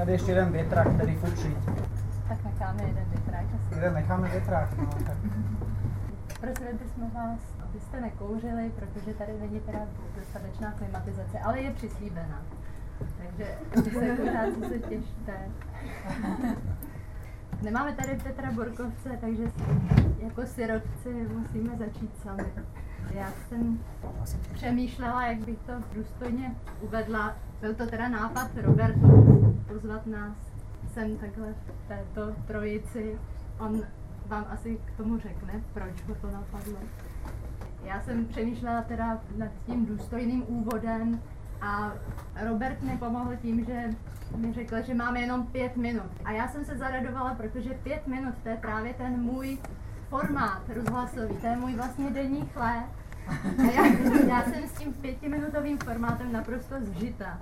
Tady ještě jeden větrak, který fučí. Tak necháme jeden větrák asi. Jeden necháme větrak, no. Tak. Prosili bychom vás, abyste nekouřili, protože tady není teda dostatečná klimatizace, ale je přislíbená. Takže vy se kuřáci se těšte. Nemáme tady Petra Borkovce, takže jako sirotci musíme začít sami. Já jsem přemýšlela, jak bych to důstojně uvedla. Byl to teda nápad Robertu pozvat nás sem takhle v této trojici. On vám asi k tomu řekne, proč ho to napadlo. Já jsem přemýšlela teda nad tím důstojným úvodem a Robert mi pomohl tím, že mi řekl, že máme jenom pět minut. A já jsem se zaradovala, protože pět minut to je právě ten můj formát rozhlasový, to je můj vlastně denní chléb. A já, já jsem s tím pětiminutovým formátem naprosto zžita.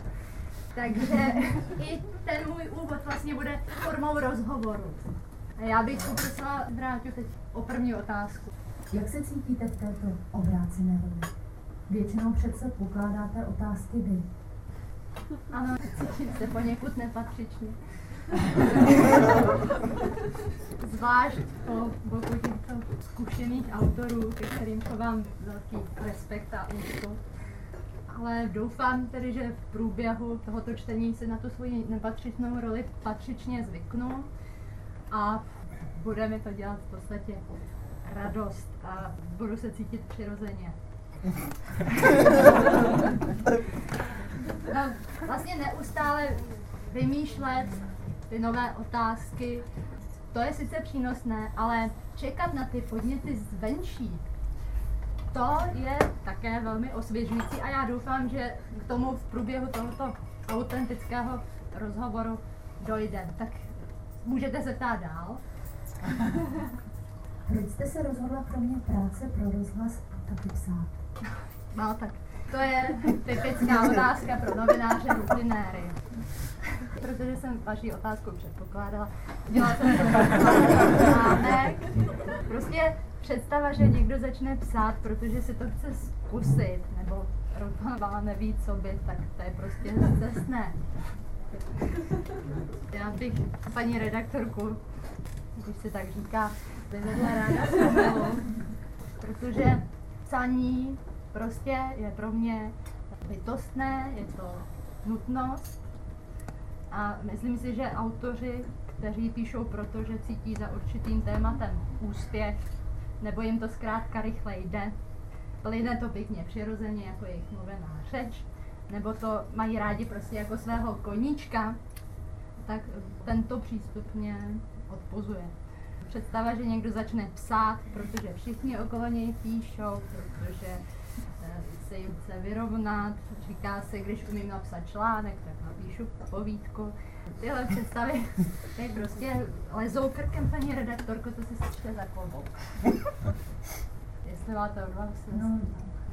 Takže i ten můj úvod vlastně bude formou rozhovoru. A já bych poprosila Vráťu teď o první otázku. Jak se cítíte v této obrácené roli? Většinou přece pokládáte otázky vy. Ano, cítím se poněkud nepatřičně. Zvlášť po boku těchto zkušených autorů, ke kterým chovám velký respekt a úctu. Ale doufám tedy, že v průběhu tohoto čtení si na tu svoji nepatřičnou roli patřičně zvyknu a bude mi to dělat v podstatě radost a budu se cítit přirozeně. No, vlastně neustále vymýšlet ty nové otázky, to je sice přínosné, ale čekat na ty podněty zvenčí, to je také velmi osvěžující a já doufám, že k tomu v průběhu tohoto autentického rozhovoru dojde. Tak můžete se ptát dál. Proč jste se rozhodla kromě práce pro rozhlas taky psát? No tak to je typická otázka pro novináře rutinéry. Protože jsem vaši otázku předpokládala. Dělala jsem článek. Prostě představa, že někdo začne psát, protože si to chce zkusit, nebo rozhodla neví, co by, tak to je prostě cestné. Já bych paní redaktorku, když se tak říká, vyvedla ráda protože psaní prostě je pro mě bytostné, je to nutnost a myslím si, že autoři, kteří píšou proto, že cítí za určitým tématem úspěch, nebo jim to zkrátka rychle jde, plyne to pěkně přirozeně jako jejich mluvená řeč, nebo to mají rádi prostě jako svého koníčka, tak tento přístup mě odpozuje. Představa, že někdo začne psát, protože všichni okolo něj píšou, protože eh, se jim chce vyrovnat, říká se, když umím napsat článek, tak napíšu povídku. Tyhle představy tak prostě lezou krkem, paní redaktorko, to si sečte za klobouk. Jestli máte odvahu No,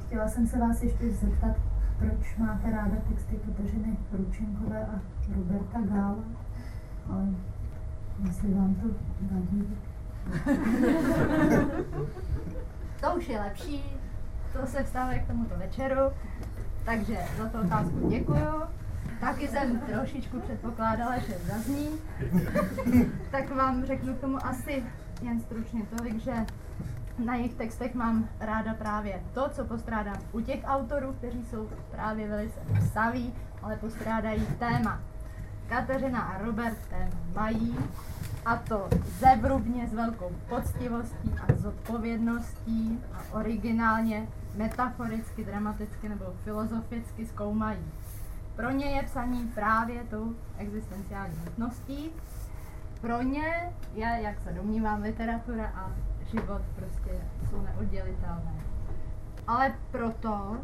chtěla jsem se vás ještě zeptat, proč máte ráda texty Kateřiny Ručenkové a Roberta Gála, ale jestli vám to vadí. to už je lepší, to se vstává k tomuto večeru, takže za to otázku děkuju. Taky jsem trošičku předpokládala, že zazní, tak vám řeknu k tomu asi jen stručně tolik, že na jejich textech mám ráda právě to, co postrádám u těch autorů, kteří jsou právě velice psaví, ale postrádají téma. Kateřina a Robert téma mají, a to zevrubně s velkou poctivostí a zodpovědností a originálně, metaforicky, dramaticky nebo filozoficky zkoumají. Pro ně je psaní právě tou existenciální nutností. Pro ně je, jak se domnívám, literatura a život prostě jsou neoddělitelné. Ale proto,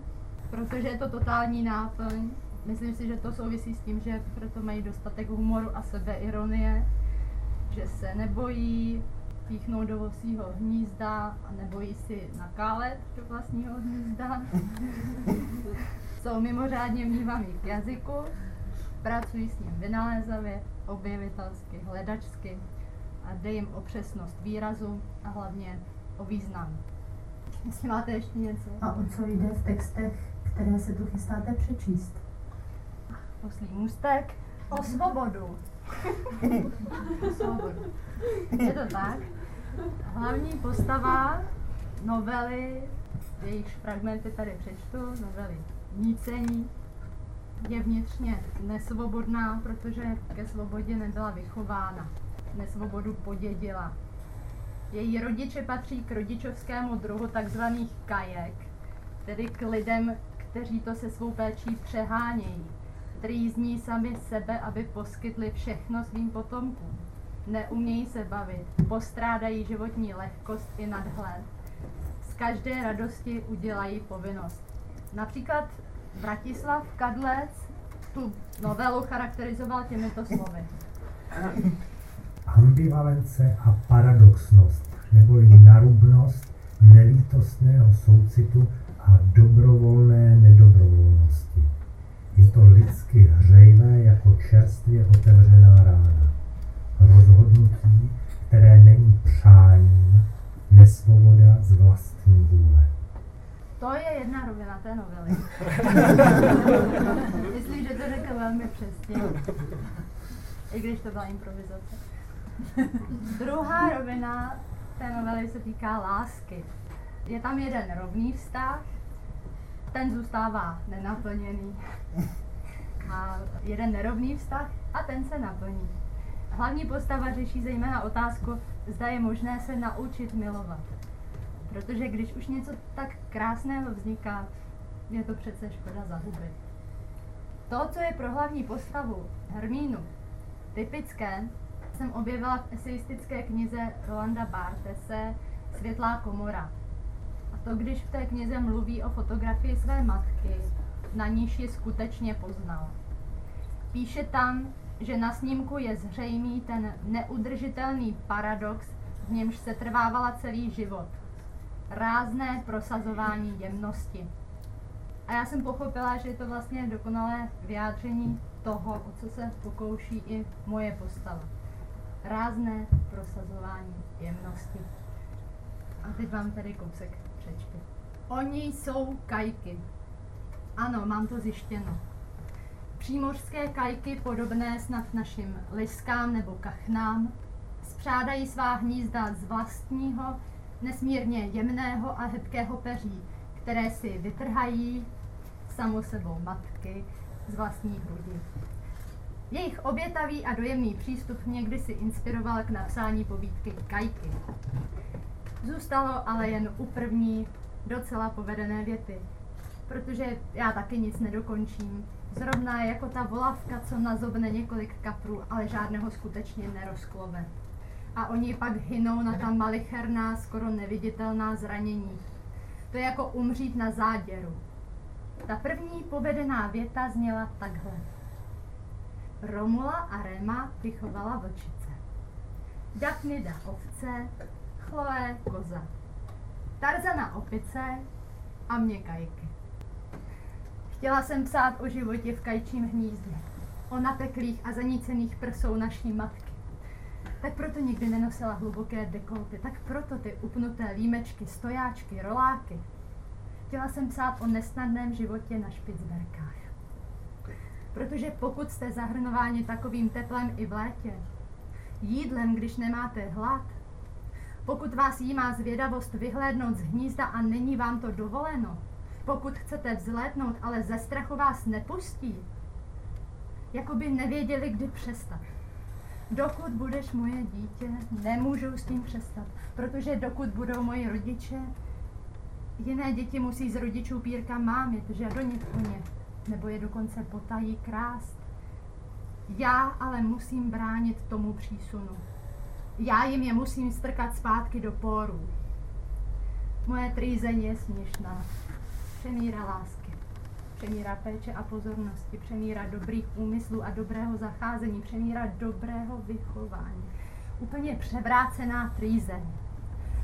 protože je to totální náplň, myslím si, že to souvisí s tím, že proto mají dostatek humoru a sebeironie, že se nebojí píchnout do vosího hnízda a nebojí si nakálet do vlastního hnízda. Jsou mimořádně vnímaví k jazyku, pracují s ním vynalézavě, objevitelsky, hledačsky a jde jim o přesnost výrazu a hlavně o význam. Jestli máte ještě něco? A o co jde v textech, které se tu chystáte přečíst? Poslý můstek. O svobodu. Je to tak? Hlavní postava novely, jejichž fragmenty tady přečtu, novely Nícení, je vnitřně nesvobodná, protože ke svobodě nebyla vychována. Nesvobodu podědila. Její rodiče patří k rodičovskému druhu takzvaných kajek, tedy k lidem, kteří to se svou péčí přehánějí. Trýzní sami sebe, aby poskytli všechno svým potomkům. Neumějí se bavit, postrádají životní lehkost i nadhled. Z každé radosti udělají povinnost. Například Bratislav Kadlec tu novelu charakterizoval těmito slovy. Ambivalence a paradoxnost, neboli narubnost nelítostného soucitu a dobrovolné nedobrovolnosti. Je to lidsky hřejvé jako čerstvě otevřená rána. Rozhodnutí, které není přáním, nesvoboda z vlastní vůle. To je jedna rovina té novely. Myslím, že to řekl velmi přesně. I když to byla improvizace. Druhá rovina té novely se týká lásky. Je tam jeden rovný vztah, ten zůstává nenaplněný. A jeden nerovný vztah a ten se naplní. Hlavní postava řeší zejména otázku, zda je možné se naučit milovat. Protože když už něco tak krásného vzniká, je to přece škoda zahubit. To, co je pro hlavní postavu Hermínu typické, jsem objevila v eseistické knize Rolanda Bartese Světlá komora. To, když v té knize mluví o fotografii své matky, na níž ji skutečně poznal. Píše tam, že na snímku je zřejmý ten neudržitelný paradox, v němž se trvávala celý život – rázné prosazování jemnosti. A já jsem pochopila, že je to vlastně dokonalé vyjádření toho, o co se pokouší i moje postava. Rázné prosazování jemnosti. A teď vám tady kousek přečtu. Oni jsou kajky. Ano, mám to zjištěno. Přímořské kajky, podobné snad našim liskám nebo kachnám, spřádají svá hnízda z vlastního nesmírně jemného a hebkého peří, které si vytrhají samo sebou matky z vlastní hrudi. Jejich obětavý a dojemný přístup někdy si inspiroval k napsání povídky Kajky. Zůstalo ale jen u první docela povedené věty, protože já taky nic nedokončím. Zrovna jako ta volavka, co nazobne několik kaprů, ale žádného skutečně nerozklove a oni pak hynou na ta malicherná, skoro neviditelná zranění. To je jako umřít na záděru. Ta první povedená věta zněla takhle. Romula a Rema vychovala vlčice. Dafnida ovce, Chloe koza. Tarzana opice a mě kajky. Chtěla jsem psát o životě v kajčím hnízdě, o napeklých a zanícených prsou naší matky tak proto nikdy nenosila hluboké dekolty, tak proto ty upnuté límečky, stojáčky, roláky. Chtěla jsem psát o nesnadném životě na Špicberkách. Protože pokud jste zahrnováni takovým teplem i v létě, jídlem, když nemáte hlad, pokud vás jímá zvědavost vyhlédnout z hnízda a není vám to dovoleno, pokud chcete vzlétnout, ale ze strachu vás nepustí, jako by nevěděli, kdy přestat dokud budeš moje dítě, nemůžu s tím přestat, protože dokud budou moji rodiče, jiné děti musí z rodičů pírka mámit, žadonit o ně, nebo je dokonce potají krást. Já ale musím bránit tomu přísunu. Já jim je musím strkat zpátky do porů. Moje trýzeň je směšná. Přemíra lásky přemíra péče a pozornosti, přemíra dobrých úmyslů a dobrého zacházení, přemíra dobrého vychování. Úplně převrácená trýzeň.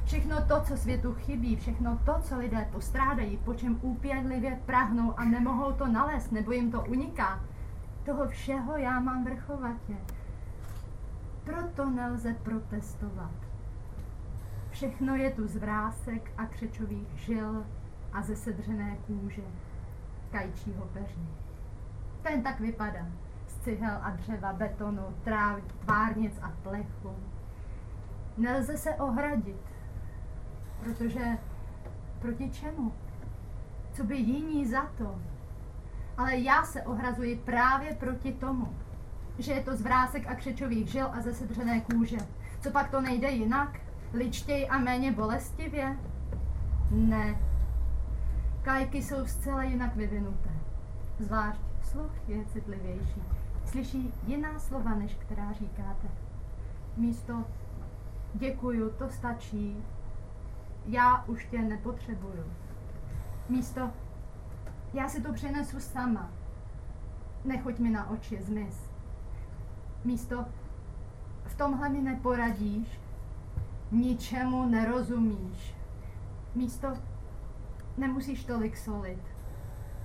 Všechno to, co světu chybí, všechno to, co lidé postrádají, po čem úpěnlivě prahnou a nemohou to nalézt, nebo jim to uniká, toho všeho já mám vrchovatě. Proto nelze protestovat. Všechno je tu z vrásek a křečových žil a ze sedřené kůže kajčího peří. Ten tak vypadá. Z cihel a dřeva, betonu, tráv, tvárnic a plechu. Nelze se ohradit, protože proti čemu? Co by jiní za to? Ale já se ohrazuji právě proti tomu, že je to z vrásek a křečových žil a ze sedřené kůže. Co pak to nejde jinak? Ličtěji a méně bolestivě? Ne. Kajky jsou zcela jinak vyvinuté. Zvlášť sluch je citlivější. Slyší jiná slova, než která říkáte. Místo děkuju, to stačí, já už tě nepotřebuju. Místo já si to přinesu sama, nechoď mi na oči, zmiz. Místo v tomhle mi neporadíš, ničemu nerozumíš. Místo nemusíš tolik solit,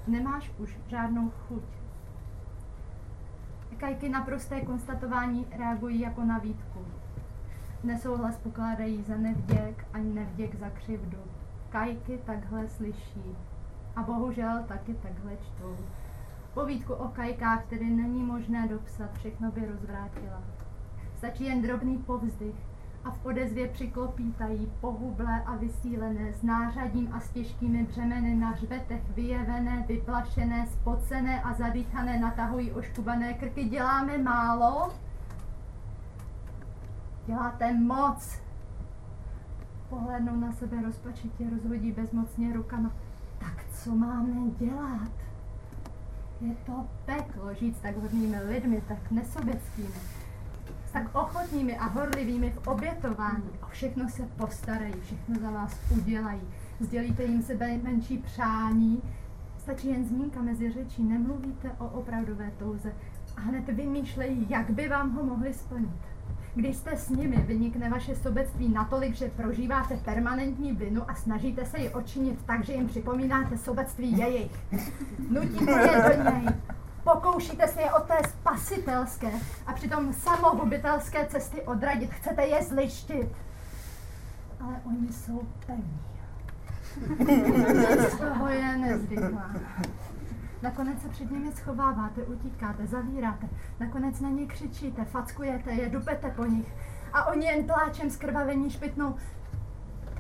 nemáš už žádnou chuť. Kajky na prosté konstatování reagují jako na výtku. Nesouhlas pokládají za nevděk, ani nevděk za křivdu. Kajky takhle slyší. A bohužel taky takhle čtou. Povídku o kajkách tedy není možné dopsat, všechno by rozvrátila. Stačí jen drobný povzdych a v odezvě přiklopítají pohublé a vysílené s nářadím a s těžkými břemeny na hřbetech vyjevené, vyplašené, spocené a zadýchané natahují oškubané krky. Děláme málo? Děláte moc. Pohlednou na sebe rozpačitě, rozhodí bezmocně rukama. Tak co máme dělat? Je to peklo žít s tak hodnými lidmi, tak nesobeckými, s tak ochotnými a horlivými v obětování. O všechno se postarají, všechno za vás udělají. Sdělíte jim sebe menší přání, stačí jen zmínka mezi řečí, nemluvíte o opravdové touze a hned vymýšlejí, jak by vám ho mohli splnit. Když jste s nimi, vynikne vaše sobectví natolik, že prožíváte permanentní vinu a snažíte se ji očinit tak, že jim připomínáte sobectví jejich. Nutíte je do něj. Pokoušíte se je od té spasitelské a přitom samohubitelské cesty odradit. Chcete je zlištit. Ale oni jsou pevní. Z toho je nezvyklá. Nakonec se před nimi schováváte, utíkáte, zavíráte. Nakonec na ně křičíte, fackujete je, dupete po nich. A oni jen pláčem skrvavení špitnou.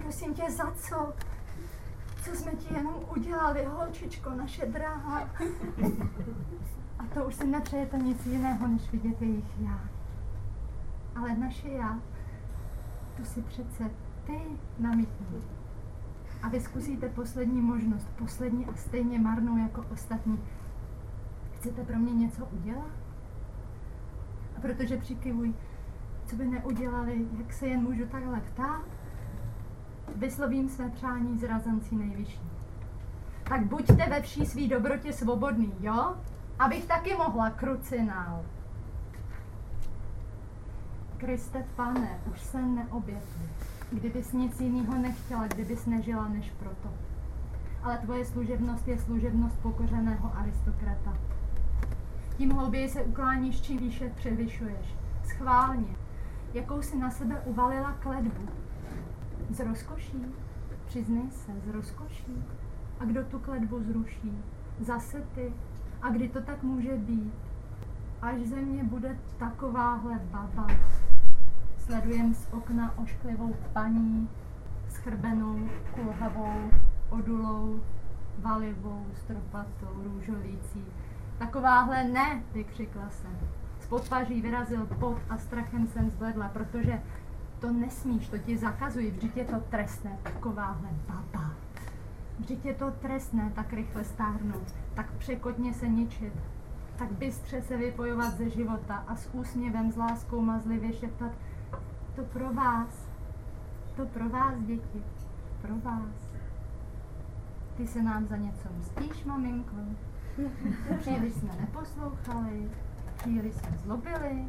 Prosím tě, za co? Co jsme ti jenom udělali, holčičko, naše drahá? A to už si nepřejete nic jiného, než vidět jejich já. Ale naše já, tu si přece ty namítni a vy zkusíte poslední možnost, poslední a stejně marnou jako ostatní. Chcete pro mě něco udělat? A protože přikyvují, co by neudělali, jak se jen můžu takhle ptát? Vyslovím své přání z razancí nejvyšší. Tak buďte ve vší svý dobrotě svobodný, jo? Abych taky mohla krucinál. Kriste, pane, už se neobětuj kdybys nic jiného nechtěla, kdybys nežila než proto. Ale tvoje služebnost je služebnost pokořeného aristokrata. Tím hlouběji se ukláníš, čím výše převyšuješ. Schválně, jakou si na sebe uvalila kledbu. Z rozkoší? Přiznej se, z rozkoší. A kdo tu kledbu zruší? Zase ty. A kdy to tak může být? Až země bude takováhle baba. Sledujem z okna ošklivou paní, schrbenou, kulhavou, odulou, valivou, stropatou, růžolící. Takováhle ne, vykřikla jsem. Z podpaží vyrazil pot a strachem jsem zbledla, protože to nesmíš, to ti zakazují, vždyť je to trestné, takováhle baba. Vždyť je to trestné tak rychle stárnout, tak překotně se ničit, tak bystře se vypojovat ze života a s úsměvem, s láskou mazlivě šeptat, to pro vás. To pro vás, děti. Pro vás. Ty se nám za něco mstíš, maminko. Příliš jsme neposlouchali, příliš jsme zlobili,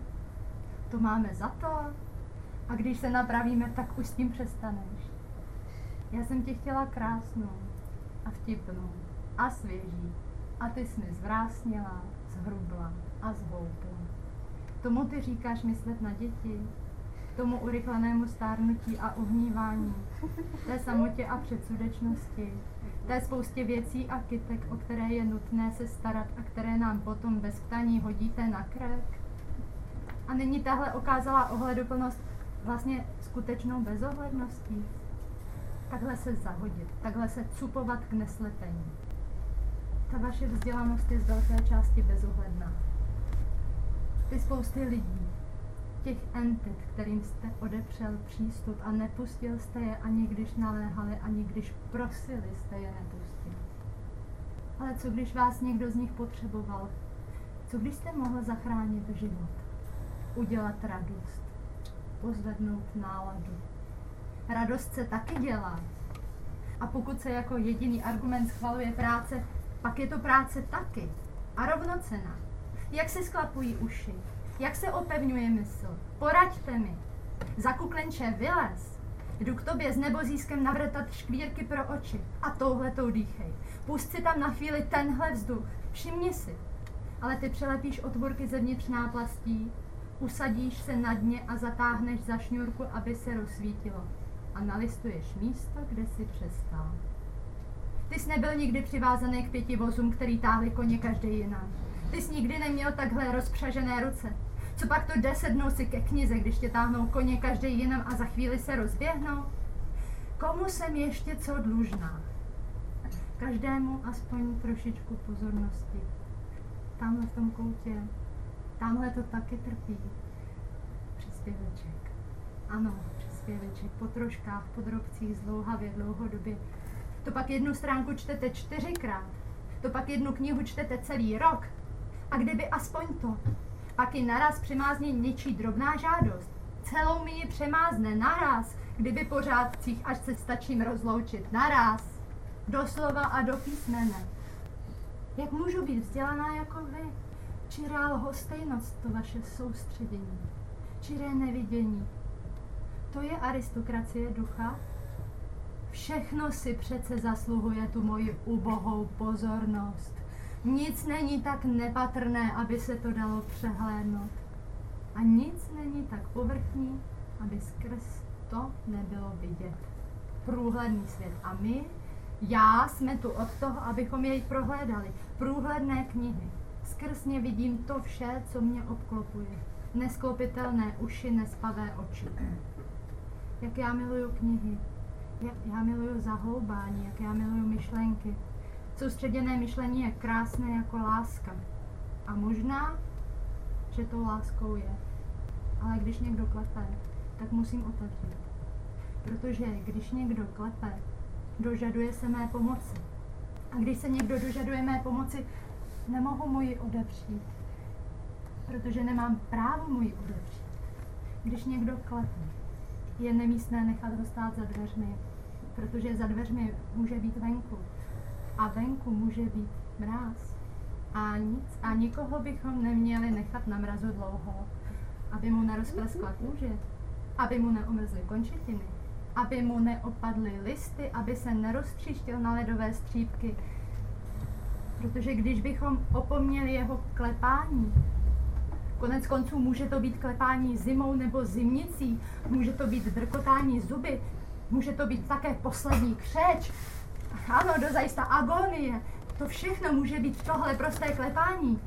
to máme za to. A když se napravíme, tak už s tím přestaneš. Já jsem tě chtěla krásnou a vtipnou a svěží. A ty jsi mi zvrásnila, zhrubla a zhoupla. Tomu ty říkáš myslet na děti? Tomu urychlenému stárnutí a uhnívání, té samotě a předsudečnosti, té spoustě věcí a kytek, o které je nutné se starat a které nám potom bez ptaní hodíte na krk? A není tahle okázala ohleduplnost vlastně skutečnou bezohledností? Takhle se zahodit, takhle se cupovat k neslepení. Ta vaše vzdělanost je z velké části bezohledná. Ty spousty lidí, těch entit, kterým jste odepřel přístup a nepustil jste je ani když naléhali, ani když prosili jste je nepustit. Ale co když vás někdo z nich potřeboval? Co když jste mohl zachránit život? Udělat radost? Pozvednout náladu? Radost se taky dělá. A pokud se jako jediný argument schvaluje práce, pak je to práce taky. A rovnocena. Jak se sklapují uši? Jak se opevňuje mysl? Poraďte mi. Zakuklenče, vylez. Jdu k tobě s nebozískem navrtat škvírky pro oči a touhletou dýchej. Pust si tam na chvíli tenhle vzduch. Všimni si. Ale ty přelepíš otvůrky zevnitř náplastí, usadíš se na dně a zatáhneš za šňůrku, aby se rozsvítilo. A nalistuješ místo, kde si přestal. Ty jsi nebyl nikdy přivázaný k pěti vozům, který táhli koně každý jinak. Ty jsi nikdy neměl takhle rozpřažené ruce. Co pak to jde sednout si ke knize, když tě táhnou koně každý jinam a za chvíli se rozběhnou? Komu jsem ještě co dlužná? Každému aspoň trošičku pozornosti. Tamhle v tom koutě, tamhle to taky trpí. Příspěveček. Ano, příspěveček. Po troškách, po drobcích, zdlouhavě, dlouhodobě. To pak jednu stránku čtete čtyřikrát. To pak jednu knihu čtete celý rok. A kdyby aspoň to, pak i naraz přemázne něčí drobná žádost. Celou mi ji přemázne naraz, kdyby po řádcích, až se stačím rozloučit. Naraz. Doslova a do písmene. Jak můžu být vzdělaná jako vy? Čirá lhostejnost to vaše soustředění. Čiré nevidění. To je aristokracie ducha? Všechno si přece zasluhuje tu moji ubohou pozornost. Nic není tak nepatrné, aby se to dalo přehlédnout. A nic není tak povrchní, aby skrz to nebylo vidět. Průhledný svět. A my, já, jsme tu od toho, abychom jej prohlédali. Průhledné knihy. Skrz ně vidím to vše, co mě obklopuje. Nesklopitelné uši, nespavé oči. Jak já miluju knihy. Jak já miluju zahoubání, jak já miluju myšlenky. Soustředěné myšlení je krásné jako láska. A možná, že to láskou je. Ale když někdo klepe, tak musím otevřít. Protože když někdo klepe, dožaduje se mé pomoci. A když se někdo dožaduje mé pomoci, nemohu mu ji odepřít. Protože nemám právo mu ji odepřít. Když někdo klepe, je nemístné nechat ho stát za dveřmi, protože za dveřmi může být venku a venku může být mráz. A nic, a nikoho bychom neměli nechat na mrazu dlouho, aby mu nerozpreskla kůže, aby mu neomrzly končetiny, aby mu neopadly listy, aby se neroztříštil na ledové střípky. Protože když bychom opomněli jeho klepání, konec konců může to být klepání zimou nebo zimnicí, může to být drkotání zuby, může to být také poslední křeč, ano, dozajista agonie. To všechno může být tohle prosté klepání.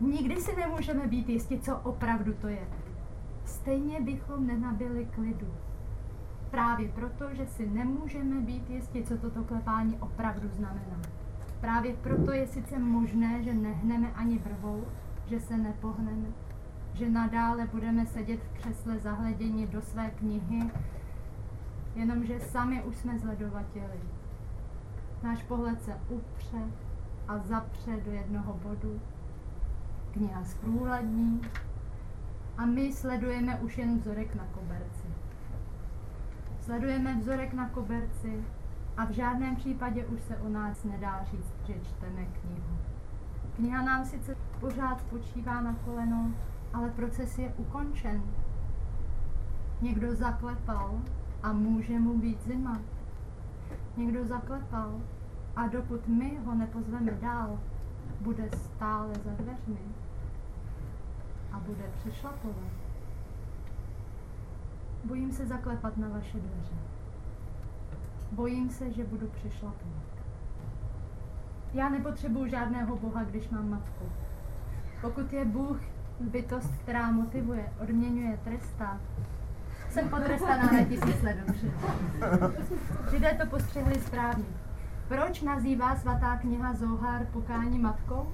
Nikdy si nemůžeme být jistí, co opravdu to je. Stejně bychom nenabili klidu. Právě proto, že si nemůžeme být jistí, co toto klepání opravdu znamená. Právě proto je sice možné, že nehneme ani vrhou, že se nepohneme, že nadále budeme sedět v křesle zahleděni do své knihy, jenomže sami už jsme zledovateli. Náš pohled se upře a zapře do jednoho bodu. Kniha zprůhlední a my sledujeme už jen vzorek na koberci. Sledujeme vzorek na koberci a v žádném případě už se o nás nedá říct, že čteme knihu. Kniha nám sice pořád spočívá na koleno, ale proces je ukončen. Někdo zaklepal a může mu být zima. Někdo zaklepal a dokud my ho nepozveme dál, bude stále za dveřmi a bude přešlapovat. Bojím se zaklepat na vaše dveře. Bojím se, že budu přešlapovat. Já nepotřebuju žádného boha, když mám matku. Pokud je Bůh bytost, která motivuje, odměňuje, trestá, jsem potrestaná na tisíc let dopředu. Židé to postřehli správně. Proč nazývá svatá kniha Zohar pokání matkou?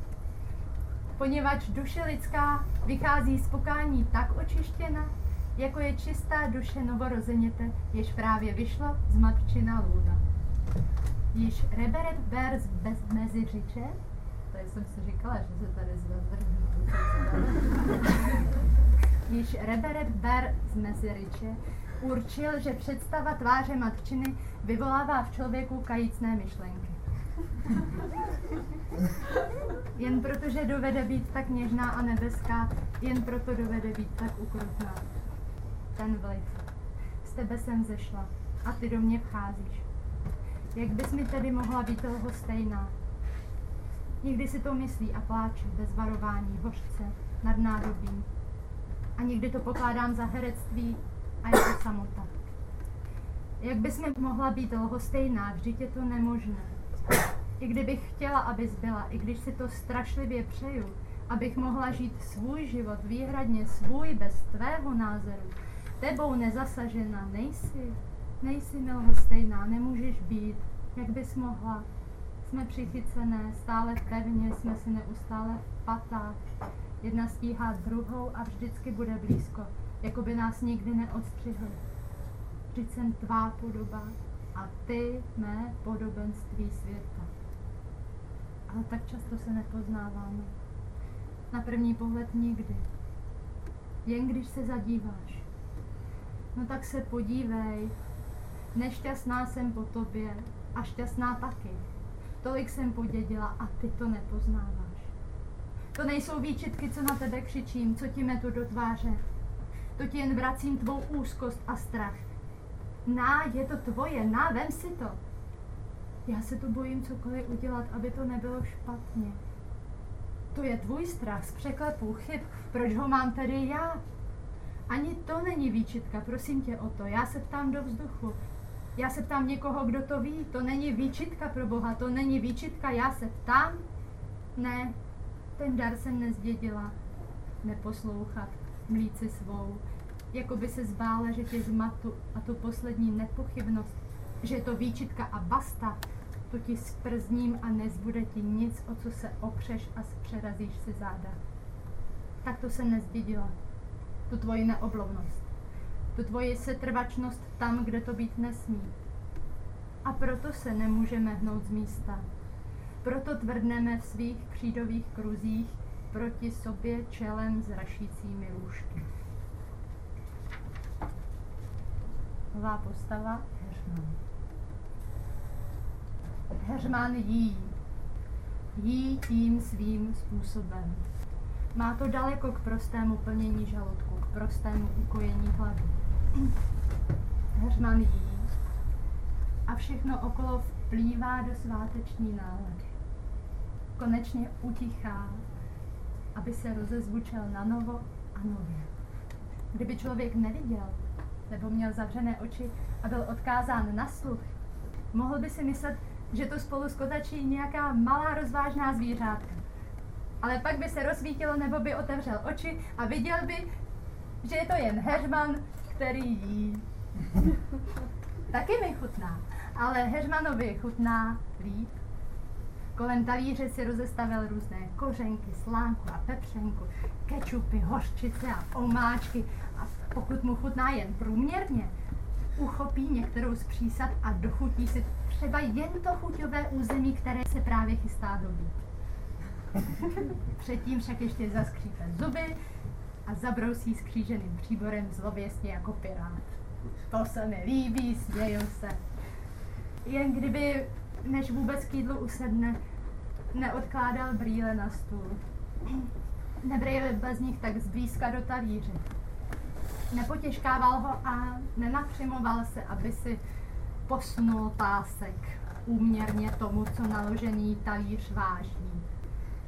Poněvadž duše lidská vychází z pokání tak očištěna, jako je čistá duše novorozeněte, jež právě vyšlo z matčina lůna. Již reberet ber z bez meziřiče, tady jsem si říkala, že se tady zvedrhnu. Již reberet ber z meziřiče určil, že představa tváře matčiny vyvolává v člověku kajícné myšlenky. Jen protože dovede být tak něžná a nebeská, jen proto dovede být tak ukrutná. Ten vliv. Z tebe jsem zešla a ty do mě vcházíš. Jak bys mi tedy mohla být stejná? Někdy si to myslí a pláče bez varování, hořce, nad nádobí. A někdy to pokládám za herectví a je to samota. Jak bys mi mohla být lhostejná, vždyť je to nemožné. I kdybych chtěla, abys byla, i když si to strašlivě přeju, abych mohla žít svůj život, výhradně svůj, bez tvého názoru, tebou nezasažena, nejsi, nejsi milhostejná, nemůžeš být, jak bys mohla. Jsme přichycené, stále pevně, jsme si neustále v patách. Jedna stíhá druhou a vždycky bude blízko, jako by nás nikdy neodstřihli. Vždyť jsem tvá podoba a ty mé podobenství světa. Ale tak často se nepoznáváme. Na první pohled nikdy. Jen když se zadíváš. No tak se podívej. Nešťastná jsem po tobě a šťastná taky. Tolik jsem podědila a ty to nepoznáváš. To nejsou výčitky, co na tebe křičím, co ti metu do tváře. To ti jen vracím tvou úzkost a strach. Ná, je to tvoje, ná, vem si to. Já se tu bojím cokoliv udělat, aby to nebylo špatně. To je tvůj strach z překlepů, chyb, proč ho mám tedy já? Ani to není výčitka, prosím tě o to, já se ptám do vzduchu. Já se ptám někoho, kdo to ví, to není výčitka pro Boha, to není výčitka, já se ptám. Ne, ten dar jsem nezdědila. Neposlouchat, mlít si svou, jako by se zbála, že tě zmatu a tu poslední nepochybnost, že je to výčitka a basta, to ti sprzním a nezbude ti nic, o co se opřeš a přerazíš si záda. Tak to se nezdědila. Tu tvoji neoblovnost. Tu tvoji setrvačnost tam, kde to být nesmí. A proto se nemůžeme hnout z místa. Proto tvrdneme v svých křídových kruzích proti sobě čelem s rašícími lůžky. Nová postava Heřman. Heřman jí. Jí tím svým způsobem. Má to daleko k prostému plnění žaludku, k prostému ukojení hladu. Heřman jí. A všechno okolo vplývá do sváteční nálady. Konečně utichá, aby se rozezvučel na novo a nově. Kdyby člověk neviděl, nebo měl zavřené oči a byl odkázán na sluch, mohl by si myslet, že to spolu skotačí nějaká malá rozvážná zvířátka. Ale pak by se rozsvítilo nebo by otevřel oči a viděl by, že je to jen heřman, který jí. Taky mi chutná, ale heřmanovi chutná líp. Kolem talíře si rozestavil různé kořenky, slánku a pepřenku, kečupy, hořčice a omáčky a pokud mu chutná jen průměrně, uchopí některou z přísad a dochutí si třeba jen to chuťové území, které se právě chystá dobít. Předtím však ještě zaskřípe zuby a zabrousí skříženým příborem zlověstně jako pirát. To se mi líbí, směju se. Jen kdyby, než vůbec k jídlu usedne, neodkládal brýle na stůl. Nebrýle bez nich tak zblízka do talíře. Nepotěžkával ho a nenapřimoval se, aby si posunul pásek úměrně tomu, co naložený talíř váží.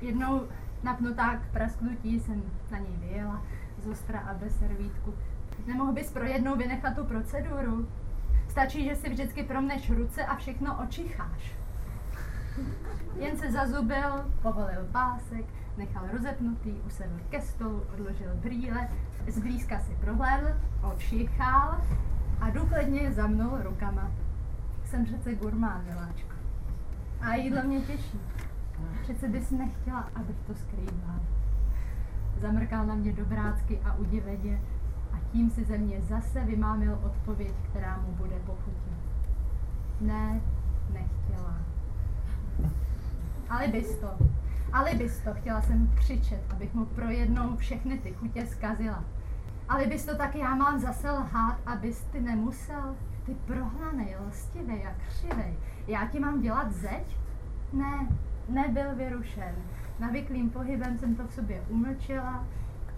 Jednou napnutá k prasknutí jsem na něj vyjela z ostra a bez servítku. Nemohl bys pro jednou vynechat tu proceduru? Stačí, že si vždycky promneš ruce a všechno očicháš. Jen se zazubil, povolil pásek, nechal rozepnutý, usedl ke stolu, odložil brýle, zblízka si prohlédl, očichal a důkladně zamnul rukama. Jsem přece gurmán, miláčko. A jídlo mě těší. Přece bys nechtěla, abych to skrývala. Zamrkal na mě dobrácky a udiveně a tím si ze mě zase vymámil odpověď, která mu bude pochutit. Ne, nechtěla. Ale bys to. Ale bys to, chtěla jsem křičet, abych mu pro jednou všechny ty chutě zkazila. Ale bys to tak já mám zase lhát, abys ty nemusel. Ty prohnanej, lstivej a křivej. Já ti mám dělat zeď? Ne, nebyl vyrušen. Navyklým pohybem jsem to v sobě umlčela,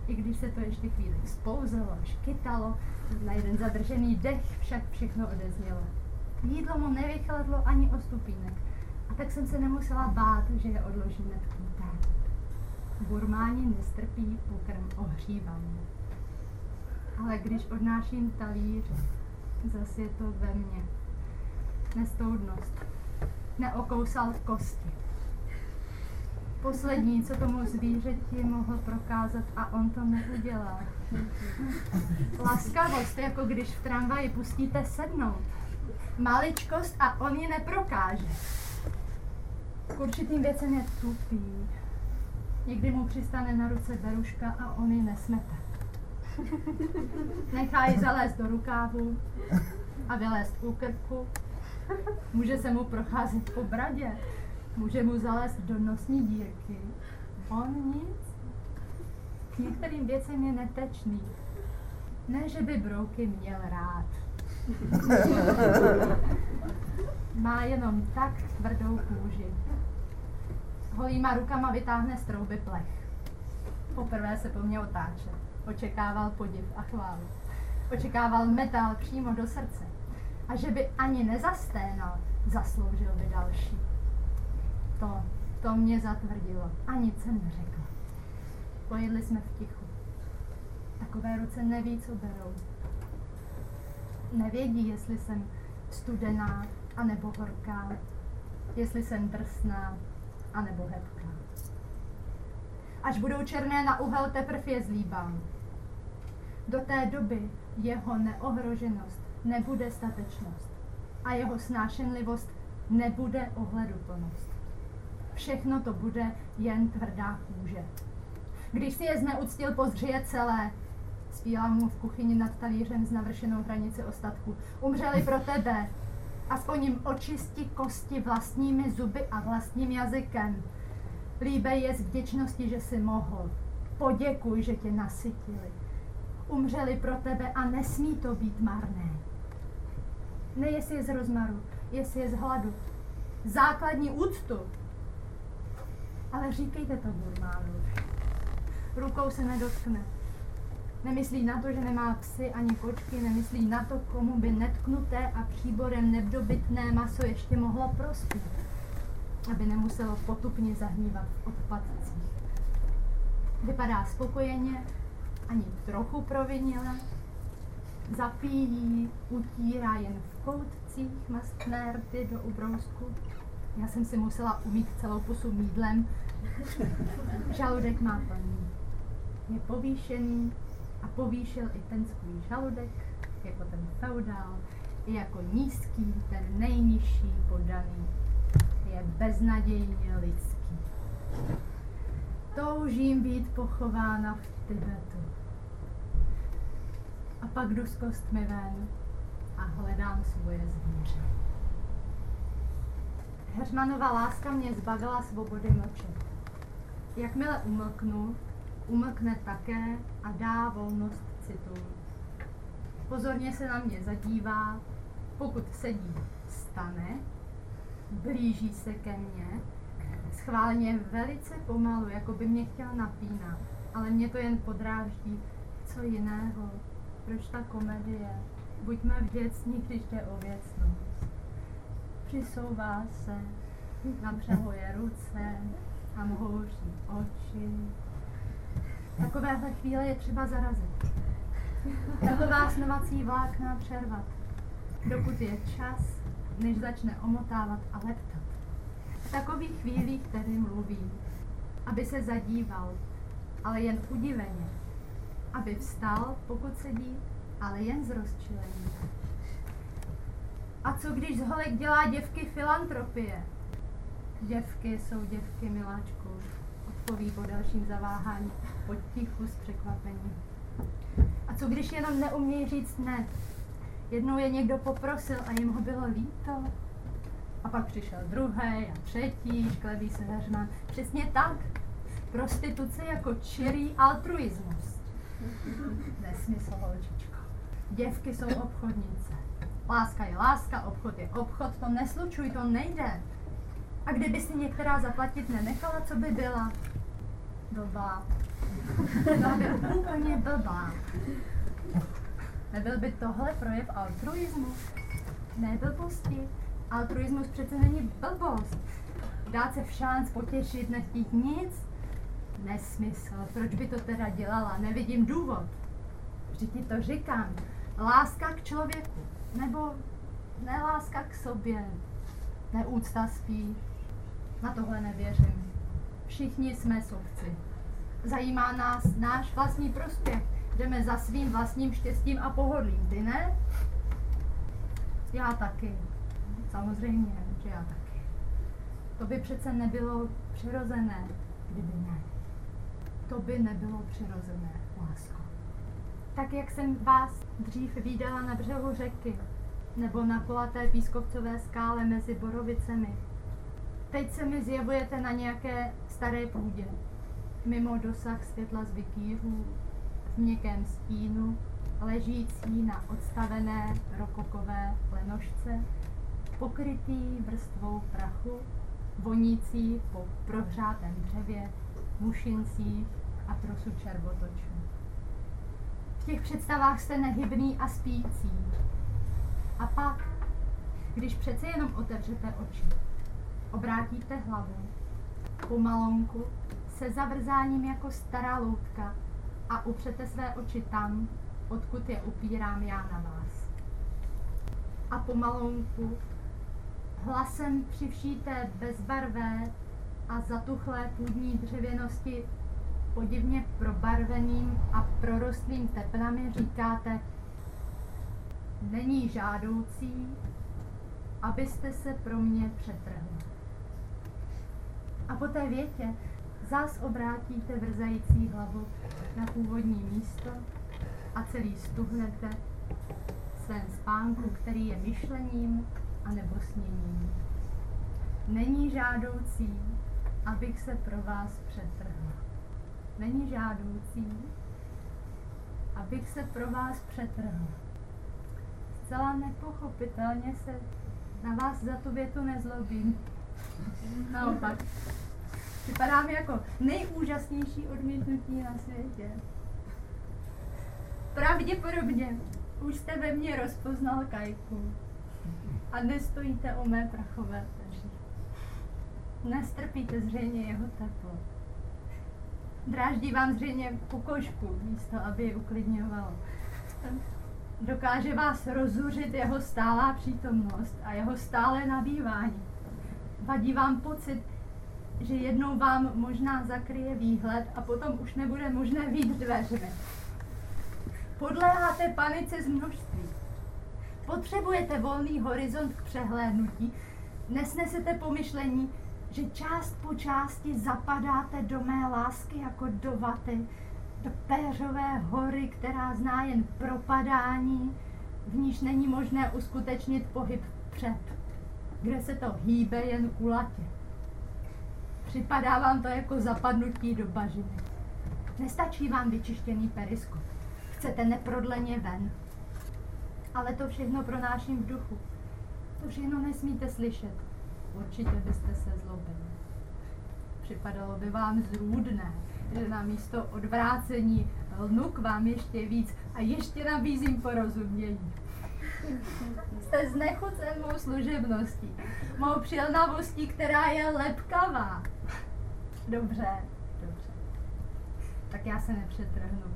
i když se to ještě chvíli spouzelo, škytalo, na jeden zadržený dech však všechno odeznělo. Jídlo mu nevychladlo ani o stupínek, a tak jsem se nemusela bát, že je odloží netknuté. Burmáni nestrpí pokrm ohřívaný. Ale když odnáším talíř, zase je to ve mně. Nestoudnost. Neokousal kosti. Poslední, co tomu zvířeti mohl prokázat a on to neudělal. Laskavost, jako když v tramvaji pustíte sednout. Maličkost a on ji neprokáže. K určitým věcem je tupý. Někdy mu přistane na ruce beruška a on ji nesmete. Nechá ji zalézt do rukávu a vylézt u krku. Může se mu procházet po bradě, může mu zalézt do nosní dírky. On nic. K některým věcem je netečný. Ne, že by brouky měl rád. Má jenom tak tvrdou kůži. Holýma rukama vytáhne z trouby plech. Poprvé se po mně otáčel. Očekával podiv a chválu. Očekával metal přímo do srdce. A že by ani nezasténal, zasloužil by další. To, to mě zatvrdilo. A nic jsem neřekla. Pojedli jsme v tichu. Takové ruce neví, co berou. Nevědí, jestli jsem studená, anebo horká, jestli jsem drsná, anebo hebká. Až budou černé na uhel, teprve je zlíbám. Do té doby jeho neohroženost nebude statečnost a jeho snášenlivost nebude ohleduplnost. Všechno to bude jen tvrdá kůže. Když si je zneuctil, pozřeje celé. Zpíval mu v kuchyni nad talířem s navršenou hranici ostatku. Umřeli pro tebe. Aspoň jim očisti kosti vlastními zuby a vlastním jazykem. Líbej je z vděčnosti, že jsi mohl. Poděkuj, že tě nasytili. Umřeli pro tebe a nesmí to být marné. Ne jestli je z rozmaru, jestli je z hladu. Základní úctu. Ale říkejte to Burmánu. Rukou se nedotkne. Nemyslí na to, že nemá psy ani kočky, nemyslí na to, komu by netknuté a příborem nedobytné maso ještě mohlo prospět, aby nemuselo potupně zahnívat v odpadcích. Vypadá spokojeně, ani trochu provinile, zapíjí, utírá jen v koutcích mastné rty do ubrousku. Já jsem si musela umít celou pusu mídlem. Žaludek má plný. Je povýšený a povýšil i ten svůj žaludek, jako ten feudál, i jako nízký, ten nejnižší podaný. Je beznadějně lidský. Toužím být pochována v Tibetu. A pak jdu s kostmi ven a hledám svoje zvíře. Heřmanová láska mě zbavila svobody mlčet. Jakmile umlknu, umlkne také a dá volnost citu. Pozorně se na mě zadívá, pokud sedí, stane, blíží se ke mně, schválně velice pomalu, jako by mě chtěl napínat, ale mě to jen podráždí. Co jiného? Proč ta komedie? Buďme vděcní, když jde o věcnost. Přisouvá se, napřehuje ruce a mhouří oči. Takovéhle chvíle je třeba zarazit. Taková snovací vlákna přervat, dokud je čas, než začne omotávat a leptat. V takových chvílích tedy mluví, aby se zadíval, ale jen udiveně. Aby vstal, pokud sedí, ale jen z rozčilení. A co když z holek dělá děvky filantropie? Děvky jsou děvky, miláčku, odpoví po dalším zaváhání, potichu s překvapením. A co když jenom neumějí říct ne? Jednou je někdo poprosil a jim ho bylo líto. A pak přišel druhý a třetí, šklebí se Heřman. Přesně tak. Prostituce jako čirý altruismus. Nesmysl, holčičko. Děvky jsou obchodnice. Láska je láska, obchod je obchod, to neslučuj, to nejde. A kdyby si některá zaplatit nenechala, co by byla? Blbá. Byla by úplně blbá. Nebyl by tohle projev altruismu? Ne blbosti. Altruismus přece není blbost. Dát se v šanc potěšit, nechtít nic? Nesmysl. Proč by to teda dělala? Nevidím důvod. Vždyť ti to říkám. Láska k člověku. Nebo neláska k sobě. Neúcta spíš. Na tohle nevěřím. Všichni jsme sobci. Zajímá nás náš vlastní prospěch. Jdeme za svým vlastním štěstím a pohodlím. Ty ne? Já taky. Samozřejmě, že já taky. To by přece nebylo přirozené, kdyby ne. To by nebylo přirozené, lásko. Tak jak jsem vás dřív viděla na břehu řeky, nebo na kulaté pískovcové skále mezi borovicemi. Teď se mi zjevujete na nějaké staré půdě, mimo dosah světla z vikýřů, v měkkém stínu, ležící na odstavené rokokové lenošce, pokrytý vrstvou prachu, vonící po prohřátém dřevě, mušincích a trosu červotočů. V těch představách jste nehybný a spící. A pak, když přece jenom otevřete oči, obrátíte hlavu, pomalonku, se zavrzáním jako stará loutka a upřete své oči tam, odkud je upírám já na vás. A pomalonku, hlasem při té bezbarvé a zatuchlé půdní dřevěnosti podivně probarveným a prorostlým teplami říkáte, není žádoucí, abyste se pro mě přetrhli. A po té větě zás obrátíte vrzající hlavu na původní místo a celý stuhnete svém spánku, který je myšlením a nebo sněním. Není žádoucí, abych se pro vás přetrhla. Není žádoucí, abych se pro vás přetrhla. Zcela nepochopitelně se na vás za tu větu nezlobím. Naopak, Připadá mi jako nejúžasnější odmítnutí na světě. Pravděpodobně už jste ve mně rozpoznal kajku a nestojíte o mé prachové peři. Nestrpíte zřejmě jeho teplo. Dráždí vám zřejmě pokožku, místo aby ji uklidňoval. Dokáže vás rozuřit jeho stálá přítomnost a jeho stále nabývání. Vadí vám pocit, že jednou vám možná zakryje výhled a potom už nebude možné vít dveřmi. Podléháte panice z množství. Potřebujete volný horizont k přehlédnutí. Nesnesete pomyšlení, že část po části zapadáte do mé lásky jako do vaty, do péřové hory, která zná jen propadání, v níž není možné uskutečnit pohyb před, kde se to hýbe jen kulatě. Připadá vám to jako zapadnutí do bažiny. Nestačí vám vyčištěný periskop. Chcete neprodleně ven. Ale to všechno pronáším v duchu. To všechno nesmíte slyšet. Určitě byste se zlobili. Připadalo by vám zrůdné, že na místo odvrácení lnu k vám ještě víc a ještě nabízím porozumění. Jste znechucen mou služebností, mou přilnavostí, která je lepkavá. Dobře, dobře. Tak já se nepřetrhnu.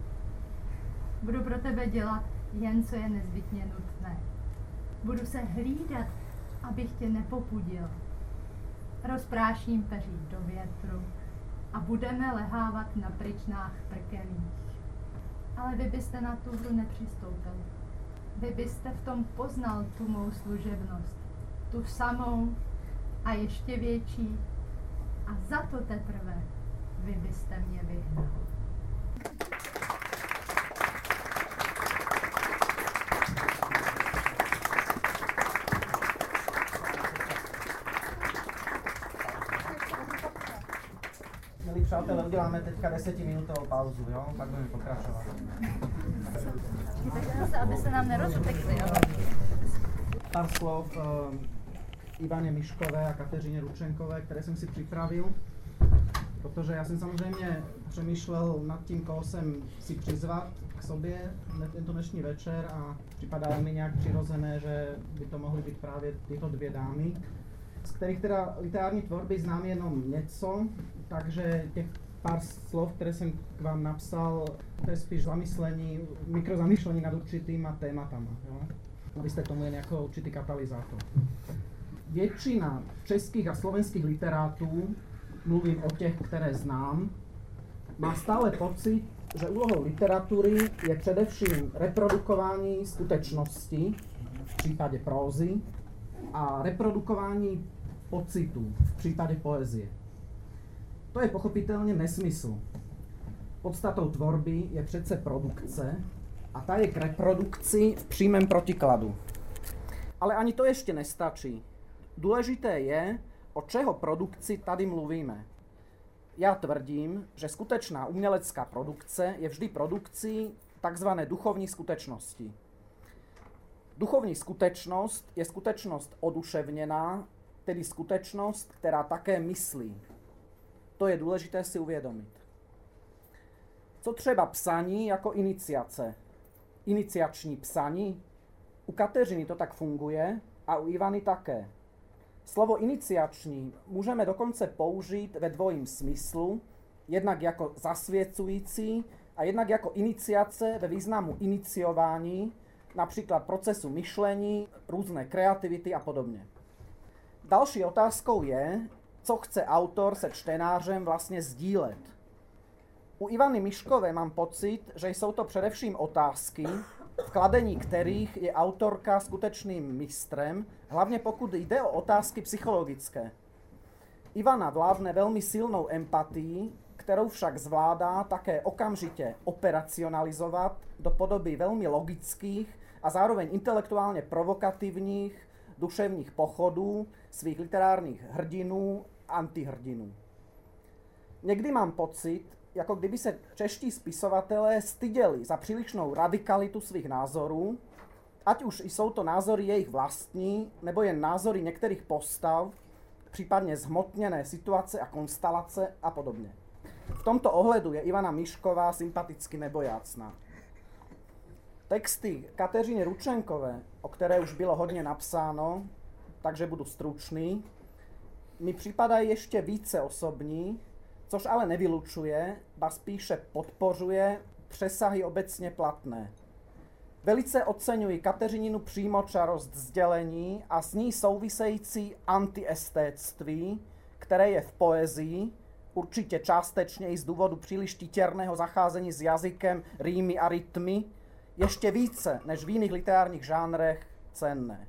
Budu pro tebe dělat jen, co je nezbytně nutné. Budu se hlídat, abych tě nepopudil. rozpráším peří do větru a budeme lehávat na pryčnách prkených. Ale vy byste na tu hru nepřistoupili. Vy byste v tom poznal tu mou služebnost, tu samou a ještě větší. A za to teprve vy byste mě vyhnal. Přátelé, uděláme teďka desetiminutovou pauzu, jo? Pak budeme pokračovat. Pár slov uh, Ivaně Miškové a Kateřině Ručenkové, které jsem si připravil. Protože já jsem samozřejmě přemýšlel nad tím, koho jsem si přizvat k sobě na tento dnešní večer a připadá mi nějak přirozené, že by to mohly být právě tyto dvě dámy, z kterých teda literární tvorby znám jenom něco, takže těch pár slov, které jsem k vám napsal, to je spíš zamyslení, mikrozamyšlení nad určitýma tématama. Jo? Abyste tomu jen jako určitý katalyzátor. Většina českých a slovenských literátů mluvím o těch, které znám, má stále pocit, že úlohou literatury je především reprodukování skutečnosti, v případě prózy, a reprodukování pocitů, v případě poezie. To je pochopitelně nesmysl. Podstatou tvorby je přece produkce a ta je k reprodukci v přímém protikladu. Ale ani to ještě nestačí. Důležité je, o čeho produkci tady mluvíme. Já tvrdím, že skutečná umělecká produkce je vždy produkcí takzvané duchovní skutečnosti. Duchovní skutečnost je skutečnost oduševněná, tedy skutečnost, která také myslí. To je důležité si uvědomit. Co třeba psaní jako iniciace? Iniciační psaní? U Kateřiny to tak funguje a u Ivany také. Slovo iniciační můžeme dokonce použít ve dvojím smyslu, jednak jako zasvěcující a jednak jako iniciace ve významu iniciování, například procesu myšlení, různé kreativity a podobně. Další otázkou je, co chce autor se čtenářem vlastně sdílet. U Ivany Miškové mám pocit, že jsou to především otázky, v kladení kterých je autorka skutečným mistrem, hlavně pokud jde o otázky psychologické. Ivana vládne velmi silnou empatii, kterou však zvládá také okamžitě operacionalizovat do podoby velmi logických a zároveň intelektuálně provokativních duševních pochodů svých literárních hrdinů, antihrdinů. Někdy mám pocit, jako kdyby se čeští spisovatelé styděli za přílišnou radikalitu svých názorů, ať už jsou to názory jejich vlastní, nebo jen názory některých postav, případně zhmotněné situace a konstelace a podobně. V tomto ohledu je Ivana Mišková sympaticky nebojácná. Texty Kateřiny Ručenkové, o které už bylo hodně napsáno, takže budu stručný, mi připadají ještě více osobní, což ale nevylučuje, ba spíše podpořuje přesahy obecně platné. Velice oceňuji Kateřininu přímočarost sdělení a s ní související antiestéctví, které je v poezii, určitě částečně i z důvodu příliš titěrného zacházení s jazykem, rýmy a rytmy, ještě více než v jiných literárních žánrech cenné.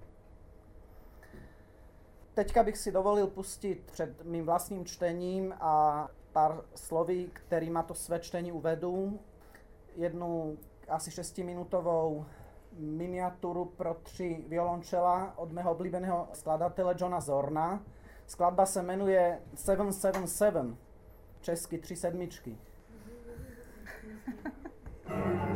Teďka bych si dovolil pustit před mým vlastním čtením a pár slovy, kterýma to své čtení uvedu. Jednu asi šestiminutovou miniaturu pro tři violončela od mého oblíbeného skladatele Johna Zorna. Skladba se jmenuje 777, česky tři sedmičky.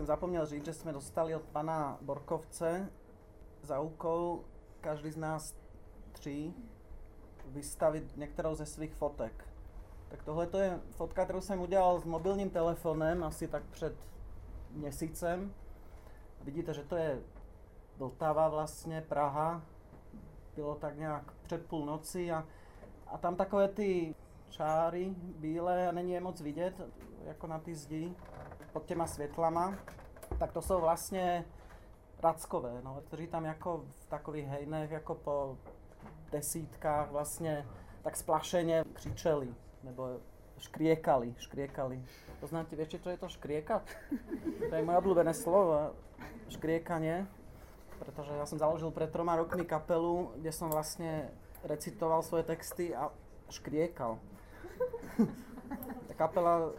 jsem zapomněl říct, že jsme dostali od pana Borkovce za úkol každý z nás tři vystavit některou ze svých fotek. Tak tohle to je fotka, kterou jsem udělal s mobilním telefonem asi tak před měsícem. Vidíte, že to je Vltava vlastně, Praha. Bylo tak nějak před půlnoci a, a tam takové ty čáry bílé a není je moc vidět, jako na ty zdi, pod těma světlama. Tak to jsou vlastně rackové, no, kteří tam jako v takových hejnech jako po desítkách vlastně tak splašeně křičeli, nebo škriekali, škriekali. Poznáte, viete, čo je to škriekat? To je moje obľúbené slovo, škriekanie, pretože ja som založil pred troma rokmi kapelu, kde som vlastne recitoval svoje texty a škriekal. Ta kapela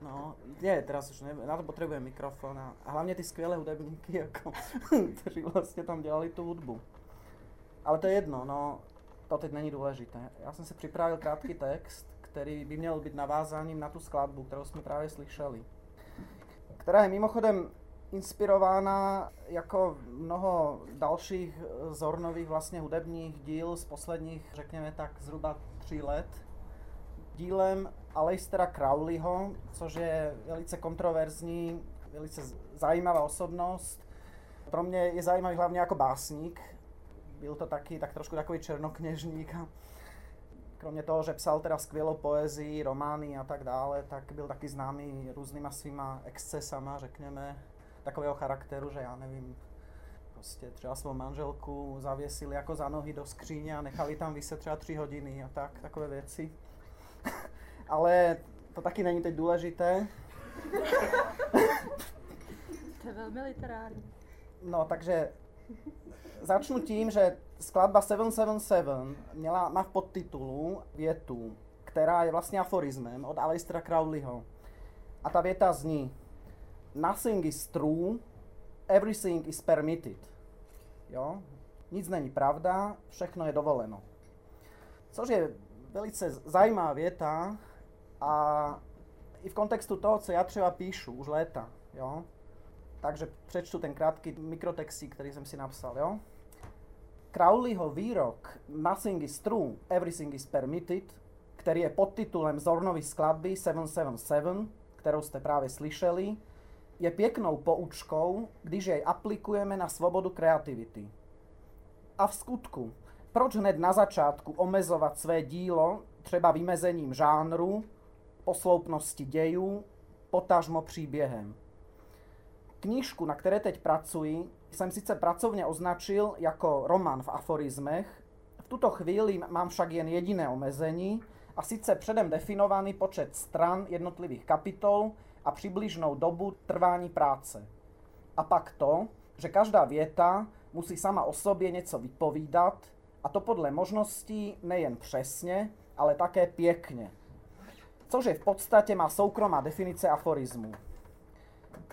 No, nie, teraz už neviem, na to potrebujem mikrofón a, hlavně ty skvělé hudebníky, jako, kteří vlastně tam dělali tu hudbu. Ale to je jedno, no, to teď není důležité. Já jsem si připravil krátký text, který by měl být navázáním na tu skladbu, kterou jsme právě slyšeli. Která je mimochodem inspirována jako mnoho dalších Zornových vlastně hudebních díl z posledních, řekněme tak, zhruba tří let. Dílem Aleistera Crowleyho, což je velice kontroverzní, velice zajímavá osobnost. Pro mě je zajímavý hlavně jako básník. Byl to taky tak trošku takový černokněžník. Kromě toho, že psal teda skvělou poezii, romány a tak dále, tak byl taky známý různýma svýma excesama, řekněme, takového charakteru, že já nevím, prostě třeba svou manželku zavěsili jako za nohy do skříně a nechali tam vyset třeba tři hodiny a tak, takové věci ale to taky není teď důležité. to je velmi literární. No, takže začnu tím, že skladba 777 měla, má v podtitulu větu, která je vlastně aforismem od Aleistera Crowleyho. A ta věta zní Nothing is true, everything is permitted. Jo? Nic není pravda, všechno je dovoleno. Což je velice zajímavá věta, a i v kontextu toho, co já třeba píšu už léta, jo. Takže přečtu ten krátký mikrotextík, který jsem si napsal, jo. Crowleyho výrok Nothing is true, everything is permitted, který je pod titulem Zornovy skladby 777, kterou jste právě slyšeli, je pěknou poučkou, když jej aplikujeme na svobodu kreativity. A v skutku, proč hned na začátku omezovat své dílo třeba vymezením žánru, posloupnosti dějů, potažmo příběhem. Knížku, na které teď pracuji, jsem sice pracovně označil jako román v aforizmech, v tuto chvíli mám však jen jediné omezení, a sice předem definovaný počet stran jednotlivých kapitol a přibližnou dobu trvání práce. A pak to, že každá věta musí sama o sobě něco vypovídat, a to podle možností nejen přesně, ale také pěkně což je v podstate má soukromá definice aforizmu.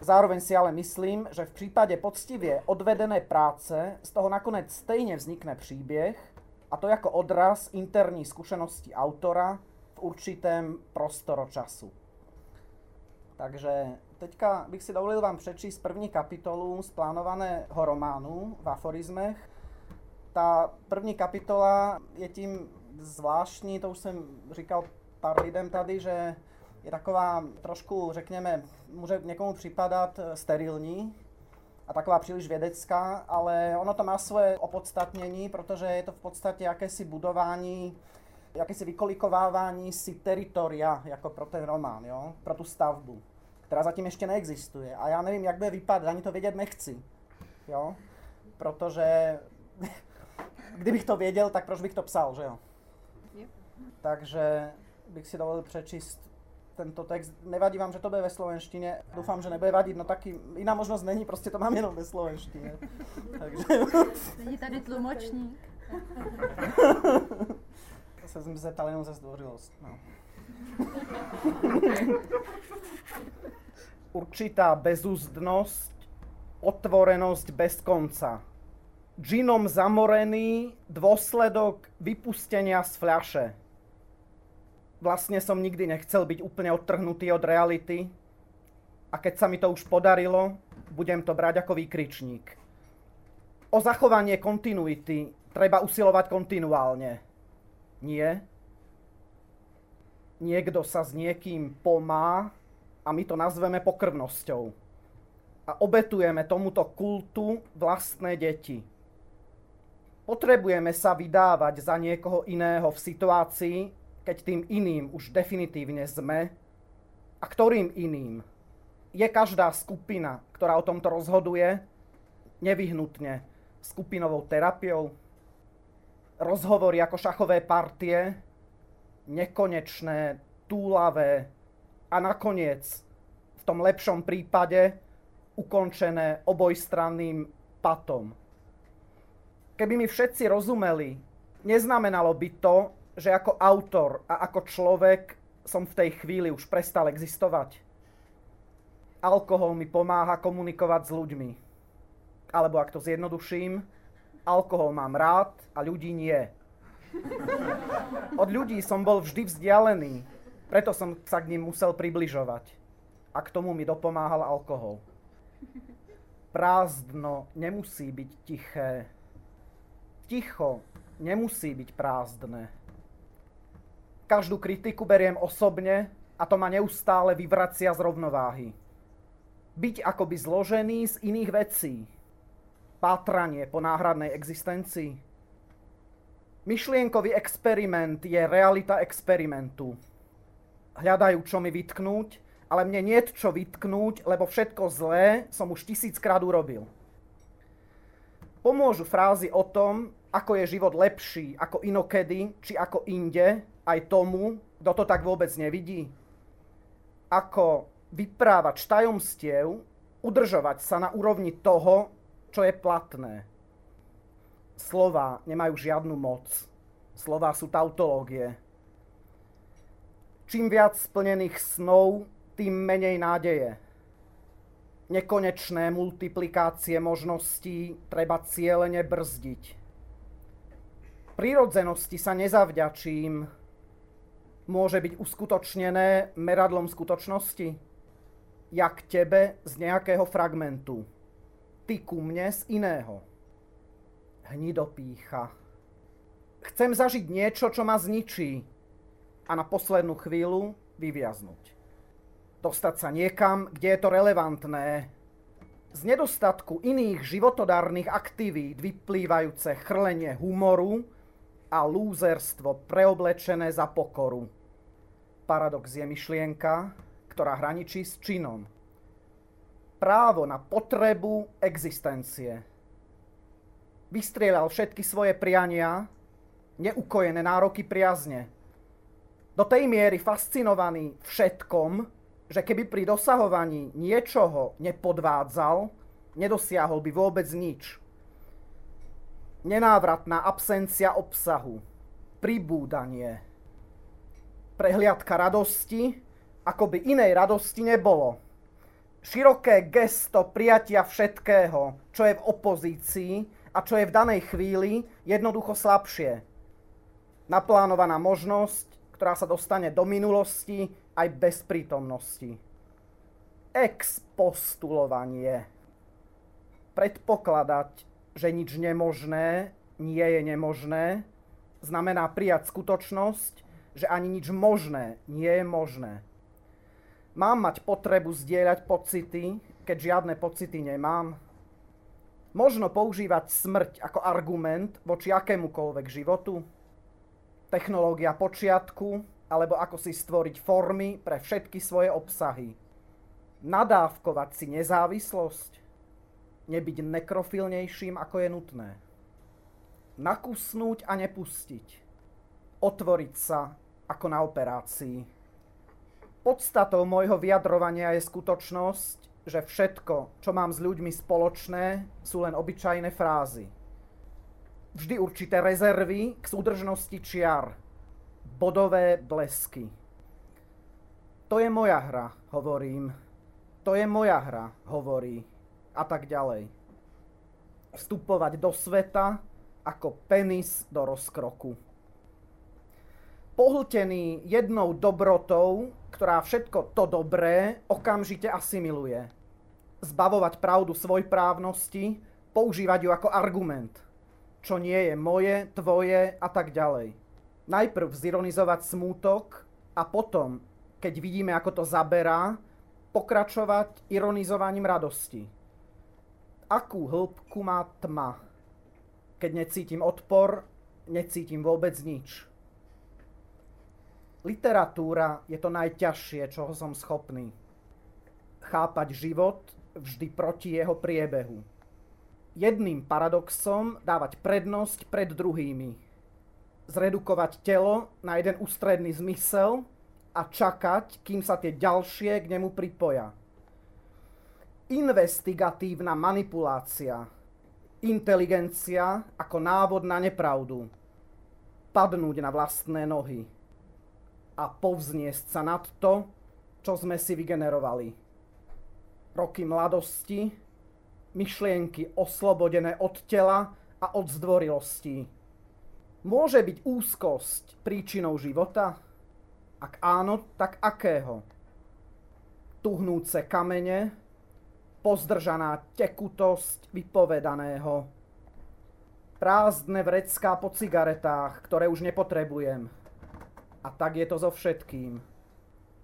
Zároveň si ale myslím, že v případě poctivě odvedené práce z toho nakonec stejně vznikne příběh, a to jako odraz interní zkušenosti autora v určitém prostoročasu. Takže teďka bych si dovolil vám přečíst první kapitolu z plánovaného románu v aforizmech. Ta první kapitola je tím zvláštní, to už jsem říkal pár lidem tady, že je taková trošku, řekněme, může někomu připadat eh, sterilní a taková příliš vědecká, ale ono to má svoje opodstatnění, protože je to v podstatě jakési budování, jakési vykolikovávání si teritoria, jako pro ten román, jo? pro tu stavbu, která zatím ještě neexistuje. A já nevím, jak bude vypadat, ani to vědět nechci, jo? protože kdybych to věděl, tak proč bych to psal, že jo? Takže bych si dovolil přečíst tento text. Nevadí vám, že to bude ve slovenštině? Doufám, že nebude vadit, no taky jiná možnost není, prostě to mám jenom ve slovenštině. Takže... Není tady tlumočník. to se jsem zeptal jenom ze zdvořilost. No. Určitá bezúzdnosť, otvorenosť bez konca. Džinom zamorený dôsledok vypustenia z fľaše vlastne som nikdy nechcel byť úplne odtrhnutý od reality. A keď sa mi to už podarilo, budem to brať ako výkričník. O zachovanie kontinuity treba usilovať kontinuálne. Nie. Niekto sa s niekým pomá a my to nazveme pokrvnosťou. A obetujeme tomuto kultu vlastné deti. Potrebujeme sa vydávať za niekoho iného v situácii, keď tým iným už definitívne sme. A ktorým iným? Je každá skupina, ktorá o tomto rozhoduje, nevyhnutne skupinovou terapiou? Rozhovory ako šachové partie, nekonečné, túlavé a nakoniec v tom lepšom prípade ukončené obojstranným patom. Keby mi všetci rozumeli, neznamenalo by to, že ako autor a ako človek som v tej chvíli už prestal existovať. Alkohol mi pomáha komunikovať s ľuďmi. Alebo ak to zjednoduším, alkohol mám rád a ľudí nie. Od ľudí som bol vždy vzdialený, preto som sa k ním musel približovať. A k tomu mi dopomáhal alkohol. Prázdno nemusí byť tiché. Ticho nemusí byť prázdne. Každú kritiku beriem osobne a to ma neustále vyvracia z rovnováhy. Byť akoby zložený z iných vecí. Pátranie po náhradnej existencii Myšlienkový experiment je realita experimentu. Hľadajú, čo mi vytknúť, ale mne nie čo vytknúť, lebo všetko zlé som už tisíckrát urobil. Pomôžu frázy o tom, ako je život lepší ako inokedy, či ako inde, aj tomu, kto to tak vôbec nevidí. Ako vyprávať tajomstiev, udržovať sa na úrovni toho, čo je platné slova nemajú žiadnu moc. Slova sú tautológie. Čím viac splnených snov, tým menej nádeje. Nekonečné multiplikácie možností treba cieľene brzdiť. Prirodzenosti sa nezavďačím. Môže byť uskutočnené meradlom skutočnosti? Jak tebe z nejakého fragmentu. Ty ku mne z iného hnidopícha. Chcem zažiť niečo, čo ma zničí a na poslednú chvíľu vyviaznuť. Dostať sa niekam, kde je to relevantné. Z nedostatku iných životodárnych aktivít vyplývajúce chrlenie humoru a lúzerstvo preoblečené za pokoru. Paradox je myšlienka, ktorá hraničí s činom. Právo na potrebu existencie vystrieľal všetky svoje priania, neukojené nároky priazne. Do tej miery fascinovaný všetkom, že keby pri dosahovaní niečoho nepodvádzal, nedosiahol by vôbec nič. Nenávratná absencia obsahu, pribúdanie, prehliadka radosti, ako by inej radosti nebolo. Široké gesto prijatia všetkého, čo je v opozícii, a čo je v danej chvíli jednoducho slabšie. Naplánovaná možnosť, ktorá sa dostane do minulosti aj bez prítomnosti. Expostulovanie. Predpokladať, že nič nemožné nie je nemožné, znamená prijať skutočnosť, že ani nič možné nie je možné. Mám mať potrebu zdieľať pocity, keď žiadne pocity nemám? Možno používať smrť ako argument voči akémukoľvek životu? Technológia počiatku, alebo ako si stvoriť formy pre všetky svoje obsahy? Nadávkovať si nezávislosť? Nebyť nekrofilnejším, ako je nutné? Nakusnúť a nepustiť? Otvoriť sa ako na operácii? Podstatou môjho vyjadrovania je skutočnosť, že všetko, čo mám s ľuďmi spoločné, sú len obyčajné frázy. Vždy určité rezervy k súdržnosti čiar, bodové blesky. To je moja hra, hovorím. To je moja hra, hovorí. A tak ďalej. Vstupovať do sveta ako penis do rozkroku. Pohltený jednou dobrotou, ktorá všetko to dobré okamžite asimiluje. Zbavovať pravdu svojprávnosti, používať ju ako argument. Čo nie je moje, tvoje a tak ďalej. Najprv zironizovať smútok a potom, keď vidíme, ako to zaberá, pokračovať ironizovaním radosti. Akú hĺbku má tma? Keď necítim odpor, necítim vôbec nič. Literatúra je to najťažšie, čoho som schopný. Chápať život vždy proti jeho priebehu. Jedným paradoxom dávať prednosť pred druhými. Zredukovať telo na jeden ústredný zmysel a čakať, kým sa tie ďalšie k nemu pripoja. Investigatívna manipulácia. Inteligencia ako návod na nepravdu. Padnúť na vlastné nohy a povzniesť sa nad to, čo sme si vygenerovali. Roky mladosti, myšlienky oslobodené od tela a od zdvorilosti. Môže byť úzkosť príčinou života? Ak áno, tak akého? Tuhnúce kamene, pozdržaná tekutosť vypovedaného. Prázdne vrecká po cigaretách, ktoré už nepotrebujem a tak je to so všetkým.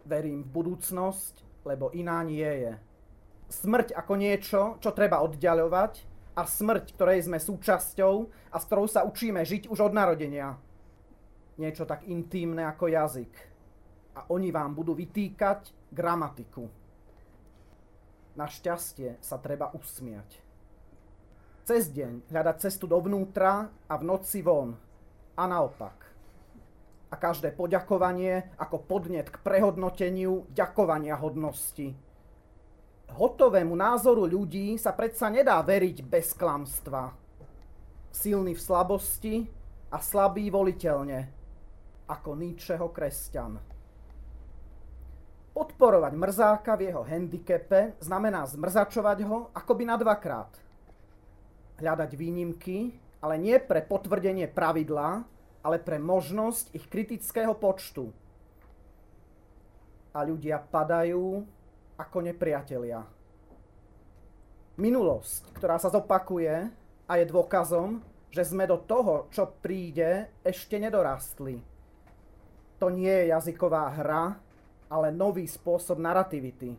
Verím v budúcnosť, lebo iná nie je. Smrť ako niečo, čo treba oddialovať a smrť, ktorej sme súčasťou a s ktorou sa učíme žiť už od narodenia. Niečo tak intímne ako jazyk. A oni vám budú vytýkať gramatiku. Našťastie sa treba usmiať. Cez deň hľadať cestu dovnútra a v noci von. A naopak a každé poďakovanie ako podnet k prehodnoteniu ďakovania hodnosti. Hotovému názoru ľudí sa predsa nedá veriť bez klamstva. Silný v slabosti a slabý voliteľne, ako Nietzscheho kresťan. Podporovať mrzáka v jeho handicape znamená zmrzačovať ho akoby na dvakrát. Hľadať výnimky, ale nie pre potvrdenie pravidla, ale pre možnosť ich kritického počtu. A ľudia padajú ako nepriatelia. Minulosť, ktorá sa zopakuje a je dôkazom, že sme do toho, čo príde, ešte nedorastli. To nie je jazyková hra, ale nový spôsob narrativity.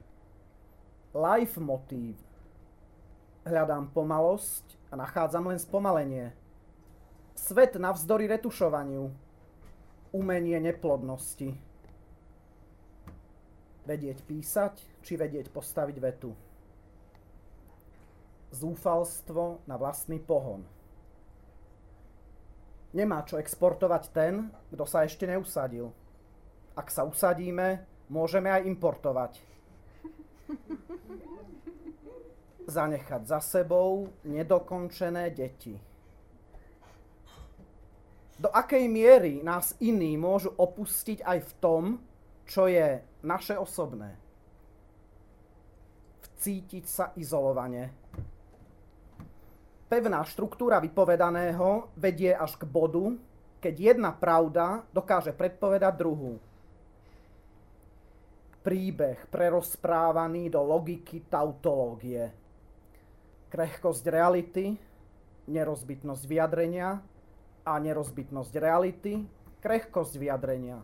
Life motív. Hľadám pomalosť a nachádzam len spomalenie. Svet navzdory retušovaniu. Umenie neplodnosti. Vedieť písať, či vedieť postaviť vetu. Zúfalstvo na vlastný pohon. Nemá čo exportovať ten, kto sa ešte neusadil. Ak sa usadíme, môžeme aj importovať. Zanechať za sebou nedokončené deti do akej miery nás iní môžu opustiť aj v tom, čo je naše osobné. Vcítiť sa izolovane. Pevná štruktúra vypovedaného vedie až k bodu, keď jedna pravda dokáže predpovedať druhú. Príbeh prerozprávaný do logiky tautológie. Krehkosť reality, nerozbitnosť vyjadrenia, a nerozbitnosť reality, krehkosť vyjadrenia.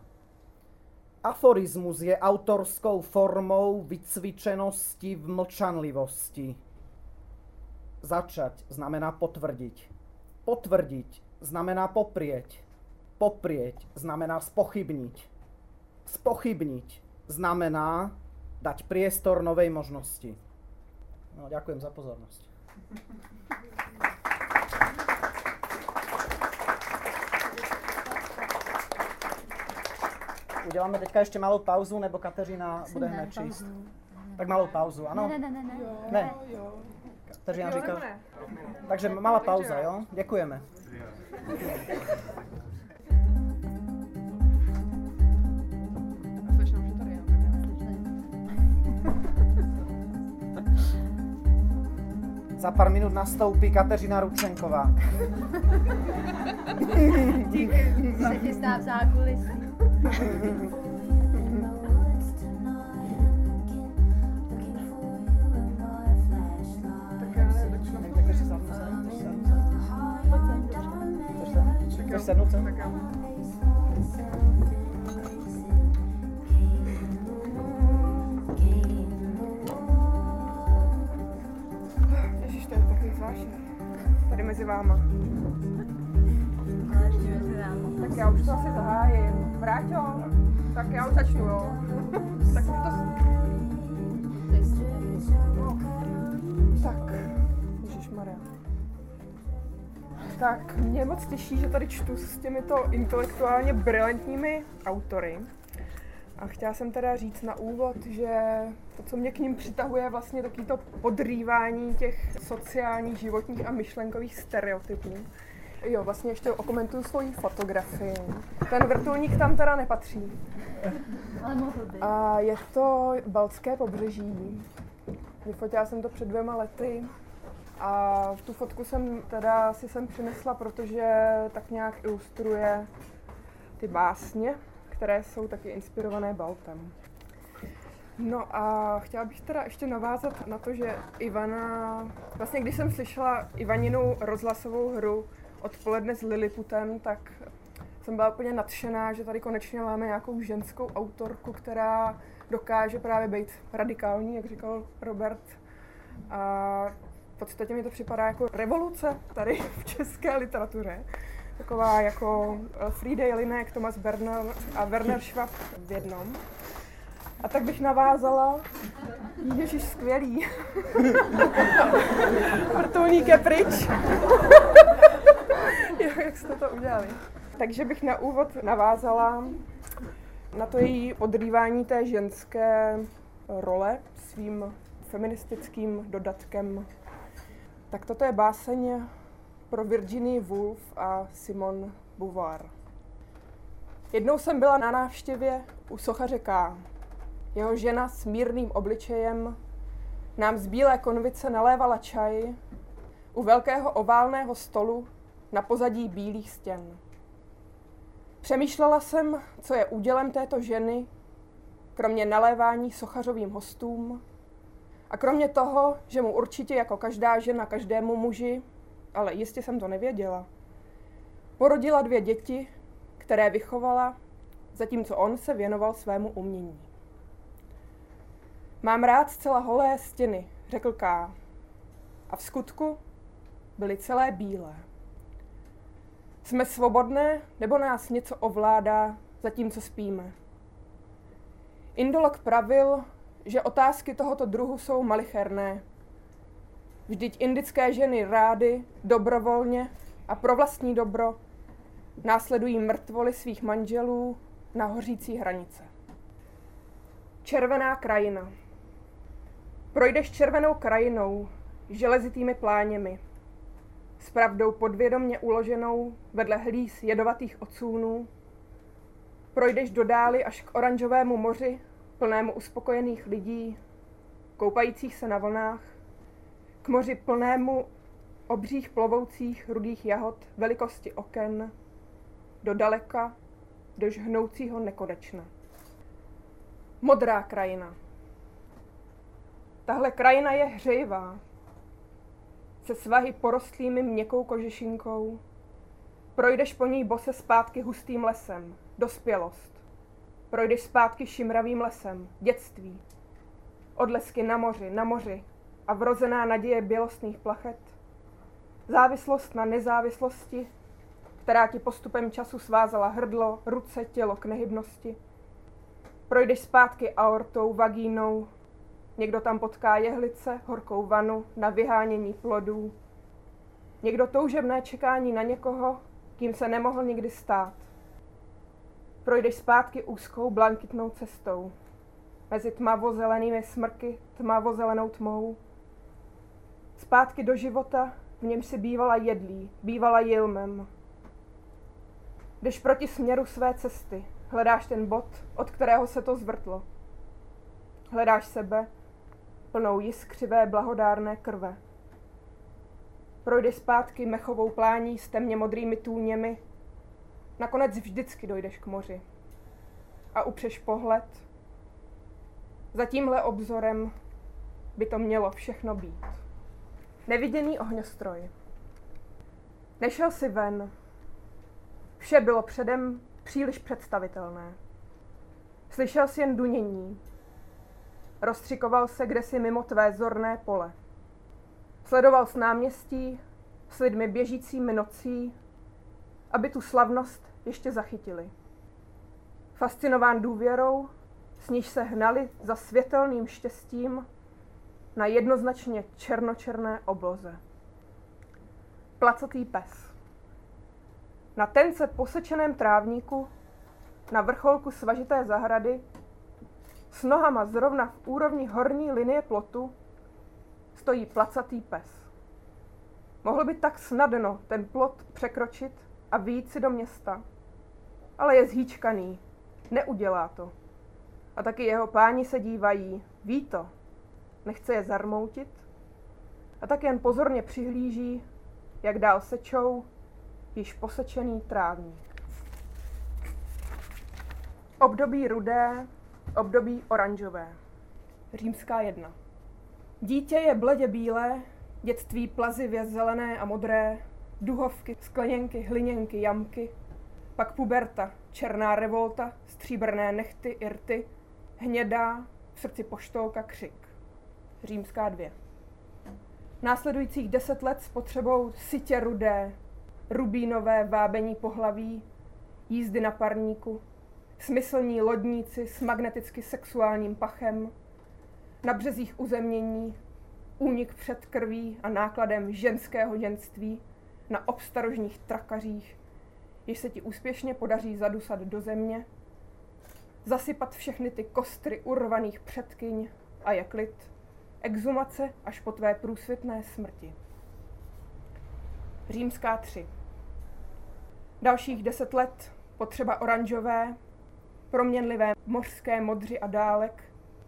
Aforizmus je autorskou formou vycvičenosti v mlčanlivosti. Začať znamená potvrdiť. Potvrdiť znamená poprieť. Poprieť znamená spochybniť. Spochybniť znamená dať priestor novej možnosti. No, ďakujem za pozornosť. Uděláme teďka ještě malou pauzu, nebo Kateřina bude hned číst? Tak malou pauzu, ano? Ne, ne, ne, ne. Ne. Kateřina říká... Takže malá pauza, jo? Děkujeme. Za pár minut nastoupí Kateřina Ručenková. Se chystá v zákulisí. Tak já tak. Tak sednout sem, chceš sednout zvláštní. Tady mezi váma. Tak já už to asi zahájím. Vráťo, tak já už začnu, jo. tak už to... Tak, Ježišmarja. Tak, mě moc těší, že tady čtu s těmito intelektuálně brilantními autory. A chtěla jsem teda říct na úvod, že to, co mě k ním přitahuje, je vlastně taky to podrývání těch sociálních, životních a myšlenkových stereotypů. Jo, vlastně ještě okomentuju svoji fotografii. Ten vrtulník tam teda nepatří. Ale mohl by. A je to Baltské pobřeží. Vyfotila jsem to před dvěma lety. A tu fotku jsem teda si sem přinesla, protože tak nějak ilustruje ty básně, které jsou taky inspirované Baltem. No a chtěla bych teda ještě navázat na to, že Ivana, vlastně když jsem slyšela Ivaninu rozhlasovou hru odpoledne s Liliputem, tak jsem byla úplně nadšená, že tady konečně máme nějakou ženskou autorku, která dokáže právě být radikální, jak říkal Robert. A v podstatě mi to připadá jako revoluce tady v české literatuře. Taková jako eh, Friede Jelinek, Thomas Berner a Werner Schwab v jednom. A tak bych navázala. Ježíš, skvělý. Vrtulník je pryč. jo, jak jste to udělali. Takže bych na úvod navázala na to její odrývání té ženské role svým feministickým dodatkem. Tak toto je báseň pro Virginie Woolf a Simone Beauvoir. Jednou jsem byla na návštěvě u sochaře K. Jeho žena s mírným obličejem nám z bílé konvice nalévala čaj u velkého oválného stolu na pozadí bílých stěn. Přemýšlela jsem, co je údělem této ženy, kromě nalévání sochařovým hostům a kromě toho, že mu určitě jako každá žena každému muži, ale jistě jsem to nevěděla, porodila dvě děti, které vychovala, zatímco on se věnoval svému umění. Mám rád zcela holé stěny, řekl K. A v skutku byly celé bílé. Jsme svobodné, nebo nás něco ovládá, zatímco spíme? Indolog pravil, že otázky tohoto druhu jsou malicherné. Vždyť indické ženy rády, dobrovolně a pro vlastní dobro následují mrtvoly svých manželů na hořící hranice. Červená krajina. Projdeš červenou krajinou, železitými pláněmi, s pravdou podvědomně uloženou vedle hlíz jedovatých ocůnů. Projdeš do dály až k oranžovému moři, plnému uspokojených lidí, koupajících se na vlnách, moři plnému obřích plovoucích rudých jahod velikosti oken, do daleka, do žhnoucího nekonečna. Modrá krajina. Tahle krajina je hřejivá, se svahy porostlými měkkou kožešinkou. Projdeš po ní bose zpátky hustým lesem, dospělost. Projdeš zpátky šimravým lesem, dětství. Odlesky na moři, na moři a vrozená naděje bělostných plachet. Závislost na nezávislosti, která ti postupem času svázala hrdlo, ruce, tělo k nehybnosti. Projdeš zpátky aortou, vagínou, Někdo tam potká jehlice, horkou vanu na vyhánění plodů. Někdo toužebné čekání na někoho, kým se nemohl nikdy stát. Projdeš zpátky úzkou blankitnou cestou. Mezi tmavozelenými smrky, tmavozelenou tmou. Zpátky do života, v něm si bývala jedlí, bývala jilmem. Jdeš proti směru své cesty, hledáš ten bod, od kterého se to zvrtlo. Hledáš sebe, plnou jiskřivé blahodárné krve. Projdeš zpátky mechovou plání s temně modrými tůněmi. Nakonec vždycky dojdeš k moři. A upřeš pohled. Za tímhle obzorem by to mělo všechno být. Neviděný ohňostroj. Nešel si ven. Vše bylo předem příliš představitelné. Slyšel si jen dunění. Rozstřikoval se kdesi mimo tvé zorné pole. Sledoval s náměstí, s lidmi běžícími nocí, aby tu slavnost ještě zachytili. Fascinován důvěrou, s níž se hnali za světelným štěstím na jednoznačně černočerné obloze. Placatý pes. Na tence posečeném trávníku, na vrcholku svažité zahrady, s nohama zrovna v úrovni horní linie plotu, stojí placatý pes. Mohl by tak snadno ten plot překročit a výjít si do města, ale je zhýčkaný, neudělá to. A taky jeho páni se dívají, ví to, nechce je zarmoutit a tak jen pozorně přihlíží, jak dál sečou již posečený trávník. Období rudé, období oranžové. Římská jedna. Dítě je bledě bílé, dětství plazivě zelené a modré, duhovky, skleněnky, hliněnky, jamky, pak puberta, černá revolta, stříbrné nechty, irty, hnědá, v srdci poštolka, křik. Římská dvě. Následujících deset let s potřebou sitě rudé, rubínové vábení pohlaví, jízdy na parníku, smyslní lodníci s magneticky sexuálním pachem, na březích uzemnění, únik před krví a nákladem ženského ženství na obstarožních trakařích, jež se ti úspěšně podaří zadusat do země, zasypat všechny ty kostry urvaných předkyň a je klid, exumace až po tvé průsvitné smrti. Římská 3. Dalších deset let potřeba oranžové, proměnlivé mořské modři a dálek,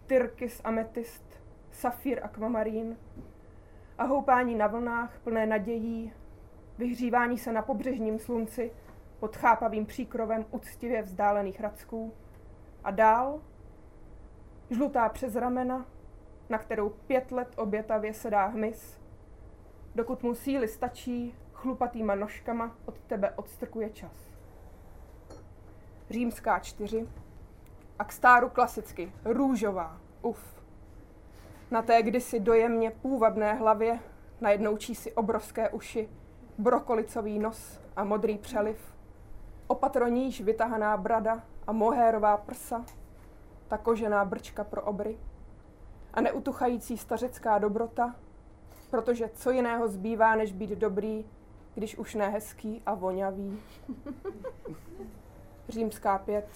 tyrkys ametist, safír akvamarín a houpání na vlnách plné nadějí, vyhřívání se na pobřežním slunci pod chápavým příkrovem uctivě vzdálených hradsků a dál žlutá přes ramena, na kterou pět let obětavě sedá hmyz, dokud mu síly stačí, chlupatýma nožkama od tebe odstrkuje čas. Římská čtyři. A k stáru klasicky. Růžová, uf. Na té kdysi dojemně půvabné hlavě najednou si obrovské uši, brokolicový nos a modrý přeliv, opatroníž vytahaná brada a mohérová prsa, ta kožená brčka pro obry a neutuchající stařecká dobrota, protože co jiného zbývá, než být dobrý, když už ne hezký a vonavý. Římská pět.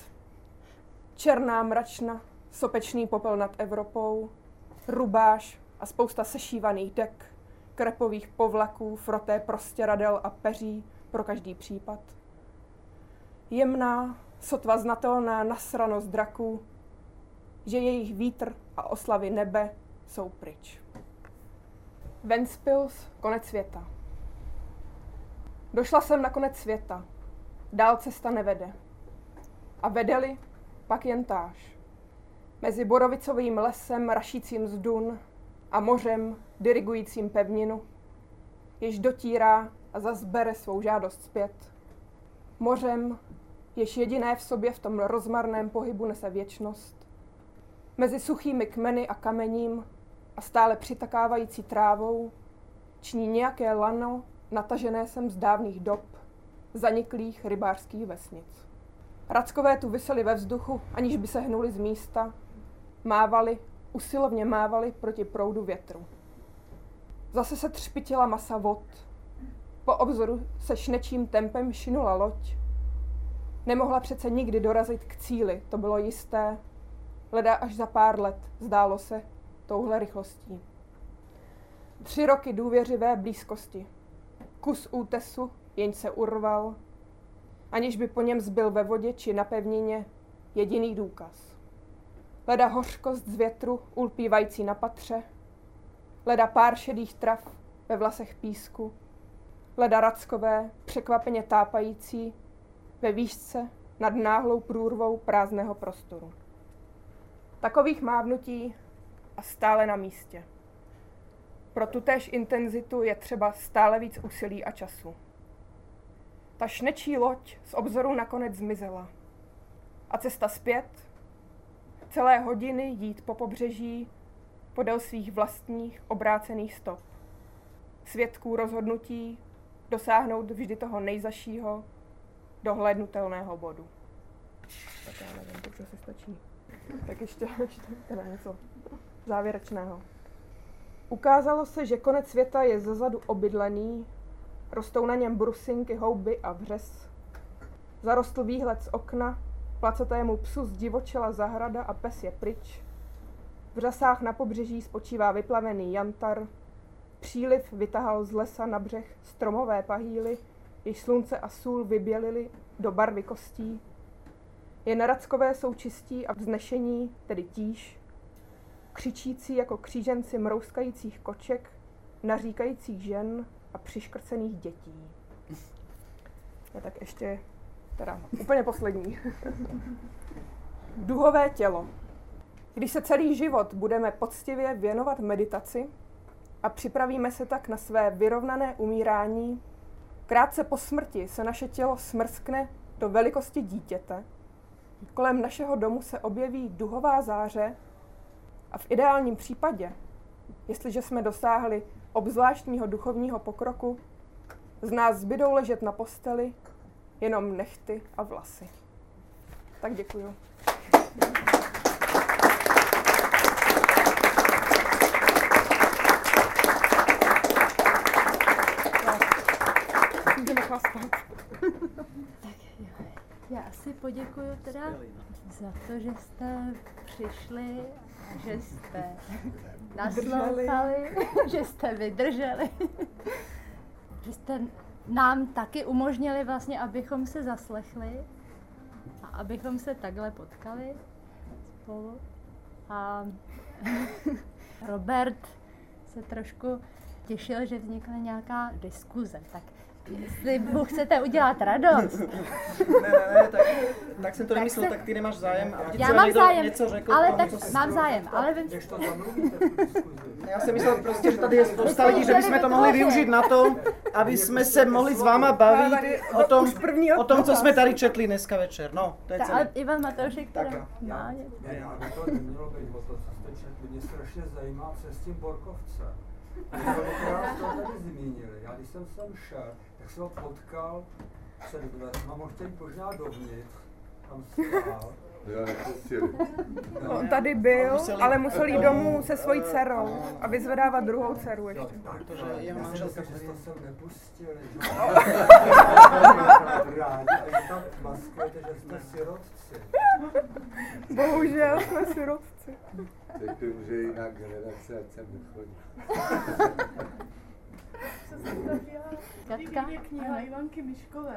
Černá mračna, sopečný popel nad Evropou, rubáš a spousta sešívaných dek, krepových povlaků, froté prostěradel a peří pro každý případ. Jemná, sotva znatelná nasranost draků, že jejich vítr a oslavy nebe jsou pryč. Ventspils, konec světa. Došla jsem na konec světa. Dál cesta nevede. A vedeli, pak jen táž. Mezi borovicovým lesem rašícím z dun a mořem dirigujícím pevninu, jež dotírá a zazbere svou žádost zpět. Mořem, jež jediné v sobě v tom rozmarném pohybu nese věčnost. Mezi suchými kmeny a kamením a stále přitakávající trávou ční nějaké lano natažené sem z dávných dob, zaniklých rybářských vesnic. Rackové tu vysely ve vzduchu, aniž by se hnuli z místa, mávali, usilovně mávali proti proudu větru. Zase se třpitila masa vod. Po obzoru se šnečím tempem šinula loď. Nemohla přece nikdy dorazit k cíli, to bylo jisté. Leda až za pár let, zdálo se, touhle rychlostí. Tři roky důvěřivé blízkosti. Kus útesu, jeň se urval, aniž by po něm zbyl ve vodě či na pevnině jediný důkaz. Leda hořkost z větru ulpívající na patře, leda pár šedých trav ve vlasech písku, leda rackové, překvapeně tápající, ve výšce nad náhlou průrvou prázdného prostoru. Takových mávnutí a stále na místě. Pro tutéž intenzitu je třeba stále víc úsilí a času. Ta šnečí loď z obzoru nakonec zmizela. A cesta zpět, celé hodiny jít po pobřeží podél svých vlastních obrácených stop. Svědků rozhodnutí dosáhnout vždy toho nejzašího, dohlednutelného bodu. Tak já nevím, to se stačí. Tak ještě teda něco závěrečného. Ukázalo se, že konec světa je zezadu obydlený, rostou na něm brusinky, houby a vřes. Zarostl výhled z okna, placetému psu zdivočela zahrada a pes je pryč. V řasách na pobřeží spočívá vyplavený jantar, příliv vytahal z lesa na břeh stromové pahýly, jež slunce a sůl vybělili do barvy kostí. Jen rackové jsou čistí a vznešení, tedy tíž, křičící jako kříženci mrouskajících koček, naříkajících žen a přiškrcených dětí. No tak ještě, teda úplně poslední. Duhové tělo. Když se celý život budeme poctivě věnovat meditaci a připravíme se tak na své vyrovnané umírání, krátce po smrti se naše tělo smrskne do velikosti dítěte, kolem našeho domu se objeví duhová záře a v ideálním případě, jestliže jsme dosáhli obzvláštního duchovního pokroku, z nás zbydou ležet na posteli jenom nechty a vlasy. Tak děkuju. Můžeme chlastat. Já asi poděkuji teda za to, že jste přišli že jste naslouchali, že jste vydrželi, že jste nám taky umožnili vlastně, abychom se zaslechli a abychom se takhle potkali spolu. A Robert se trošku těšil, že vznikne nějaká diskuze. Tak jestli mu chcete udělat radost, Ne, ne, ne, tak, tak jsem to nemyslel, tak ty nemáš zájem. A já mám někdo zájem, Něco řekl, ale tak něco- mám zájem, ale vím, Když to. Já jsem myslel prostě, že tady je spousta lidí, že bychom to mohli využít na to, aby jsme se mohli s váma bavit o tom, o tom, co jsme tady četli dneska večer. No, to je Ta, celé. ale Ivan Matoušek Tak teda jo. má něco. Ne, aby to nemělo být o to, co jste četli. Mě strašně zajímá přes tím Borkovce. Já když jsem sem šel, tak jsem ho potkal před dveřma, mohl chtěl jít možná dovnitř, tam stál. Nepustili. On tady byl, ale musel jít domů se svojí dcerou a vyzvedávat druhou dceru ještě. Protože jeho jsem manželka myslel, že jste sem nepustili. že? Rádi a že tak maskujete, že jste sirotci. Bohužel jsme sirotci. Teď to může jiná generace, ať sem nechodí. Katka? Je kniha Ivanky Miškové.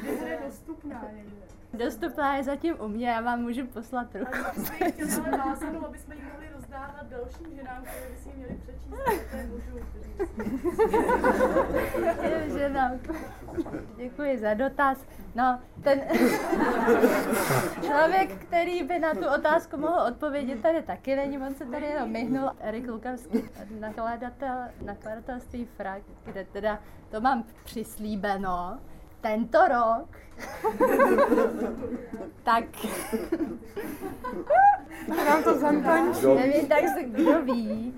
Kde je dostupná někde? Dostupná je zatím u mě, já vám můžu poslat A ruku. my jsme ji chtěli ale vázanou, aby jsme ji mohli rozdávat dalším ženám, které by si měli přečíst, to je mužů, kteří žena. Děkuji za dotaz. No, ten člověk, který by na tu otázku mohl odpovědět, tady taky není, on se tady jenom myhnul. Erik Lukavský, nakladatel, nakladatelství Frak, kde teda to mám přislíbeno, tento rok, tak Nám to zantančí. nevím, tak se kdo ví.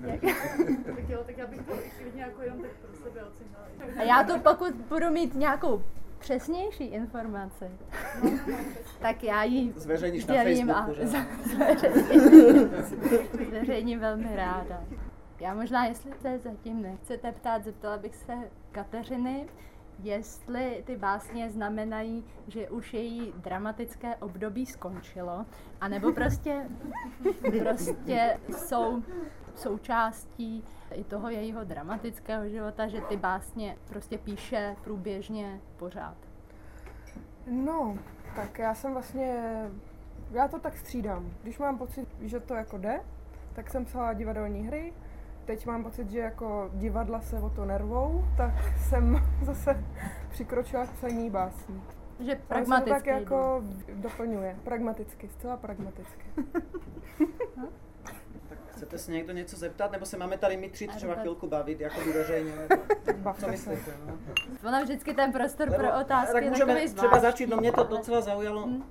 Tak jo, tak já bych to klidně jako jenom tak pro sebe ocenila. A já to pokud budu mít nějakou přesnější informaci, tak já ji Zveřejníš na Facebooku, že? zveřejním, zveřejním velmi ráda. Já možná, jestli se zatím nechcete ptát, zeptala bych se Kateřiny, jestli ty básně znamenají, že už její dramatické období skončilo, anebo prostě, prostě jsou součástí i toho jejího dramatického života, že ty básně prostě píše průběžně pořád. No, tak já jsem vlastně, já to tak střídám. Když mám pocit, že to jako jde, tak jsem psala divadelní hry, teď mám pocit, že jako divadla se o to nervou, tak jsem zase přikročila k psaní básní. Že Ale se to pragmaticky. tak jako doplňuje. Pragmaticky, zcela pragmaticky. Tak chcete se někdo něco zeptat, nebo se máme tady my tři třeba chvilku bavit, jako veřejně? Co myslíte? No? Ono vždycky ten prostor Lebo- pro otázky tak můžeme třeba začít, no mě to docela zaujalo. Hm.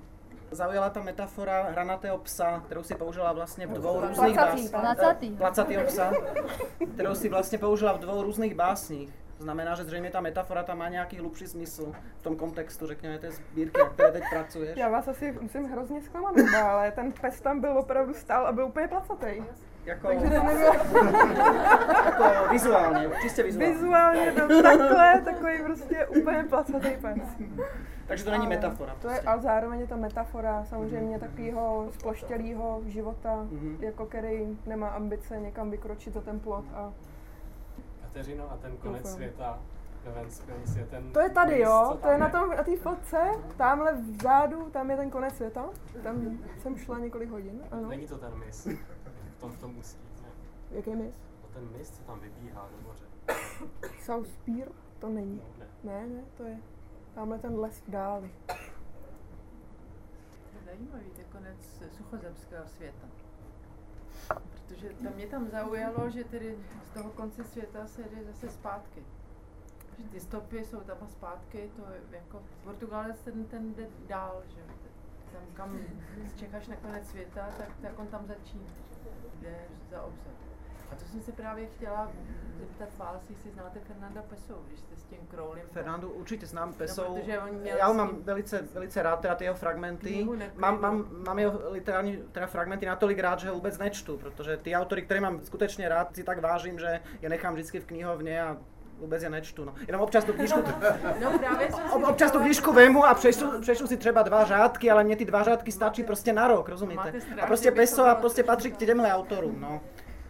Zaujala ta metafora hranatého psa, kterou si použila vlastně v dvou různých básních. placatý. Placatýho psa, kterou si vlastně použila v dvou různých básních. To znamená, že zřejmě ta metafora tam má nějaký hlubší smysl v tom kontextu, řekněme, té sbírky, na které teď pracuješ. Já vás asi musím hrozně zklamat, ale ten pes tam byl opravdu stál a byl úplně placatý. Jako, Takže to nebylo jako vizuálně, čistě vizuálně. vizuálně byl takhle, takový prostě úplně placatý pes. Takže to není Ale metafora. To je, Prostě. ale zároveň je to metafora samozřejmě takového sploštělého života, Mhm. jako který nemá ambice někam vykročit za ten plot a Kateřino a ten konec Doufám. světa je ten... To je tady, jo, co to je tam na tom, na té fotce, tamhle vzadu, tam je ten konec světa, tam jsem šla několik hodin, ano. Není to ten mis, v tom, v tom ústí. Ne? Jaký mis? To ten mis, co tam vybíhá do moře. South Pier? To není. Ne. Ne, ne, to je tamhle ten les v dáli. Zajímavý, to je konec suchozemského světa. Protože tam mě tam zaujalo, že tedy z toho konce světa se jde zase zpátky. Že ty stopy jsou tam a zpátky, to je jako Portugalec ten, ten jde dál, že. Tam kam čekáš na konec světa, tak, tak on tam začíná, jde za obzor. A to jsem se právě chtěla zeptat vás, jestli znáte Fernanda Pessoa, když jste s tím Crowleym. Fernando určitě znám No, Pesou. měl Já ho mám velice, velice rád, teda ty jeho fragmenty. Mám, mám, mám jeho literární teda fragmenty natolik rád, že ho vůbec nečtu, protože ty autory, které mám skutečně rád, si tak vážím, že je nechám vždycky v knihovně a vůbec je nečtu. No. Jenom občas tu knížku, No právě ob, občas tu knížku vemu a přečtu, přečtu si třeba dva řádky, ale mě ty dva řádky stačí prostě na rok, rozumíte? A prostě Pessoa bylo prostě patří k těmhle autorům, no.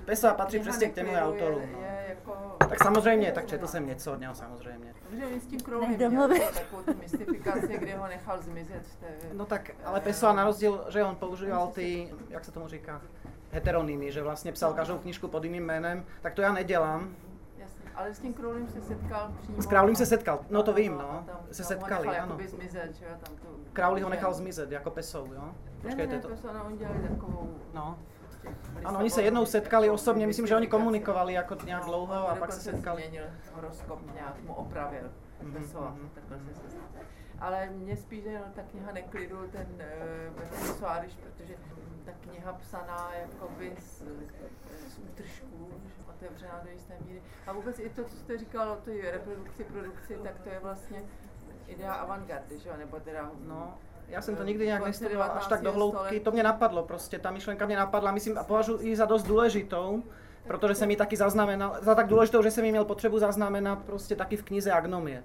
Pessoa patří kniha přesně k těmhle autorům, no. jako... Tak samozřejmě, tak četl jsem něco od něho samozřejmě. On s tím Nech měl takovou tu mystifikaci, kde ho nechal zmizet v té... No tak, ale Pessoa na rozdíl, že on používal ty, jak se tomu říká, heteronymy, že vlastně psal každou knížku pod jiným jménem, tak to já nedělám. Ale s tím Crowleym se setkal přímo. S Crowleym se setkal, no to vím, no. tam- Se tam setkali, nechal ano. zmizet, že tam tu... Crowley ho nechal zmizet, jako Pesou, jo? Ne, ne, Počkejte ne, to. to. no, oni dělali takovou... No. prostě Ano, oni se jednou setkali osobně, myslím, že oni komunikovali jako nějak dlouho a pak se dokonce setkali. změnil horoskop, nějak mu opravil. Mhm, Pessoa, mhm. takhle se setkali. Ale mě spíš jenom ta kniha neklidu, ten uh, Soares, protože ta kniha psaná jakoby z, z útržků, že otevřená do jisté míry. A vůbec i to, co jste říkal o té reprodukci, produkci, tak to je vlastně idea avantgardy, že jo, nebo teda... No, já jsem to nikdy nějak konce nestudoval až 19. tak do hloubky, to mě napadlo prostě, ta myšlenka mě napadla, myslím a považuji ji za dost důležitou, protože jsem ji taky zaznamenal, za tak důležitou, že jsem ji měl potřebu zaznamenat prostě taky v knize Agnomie.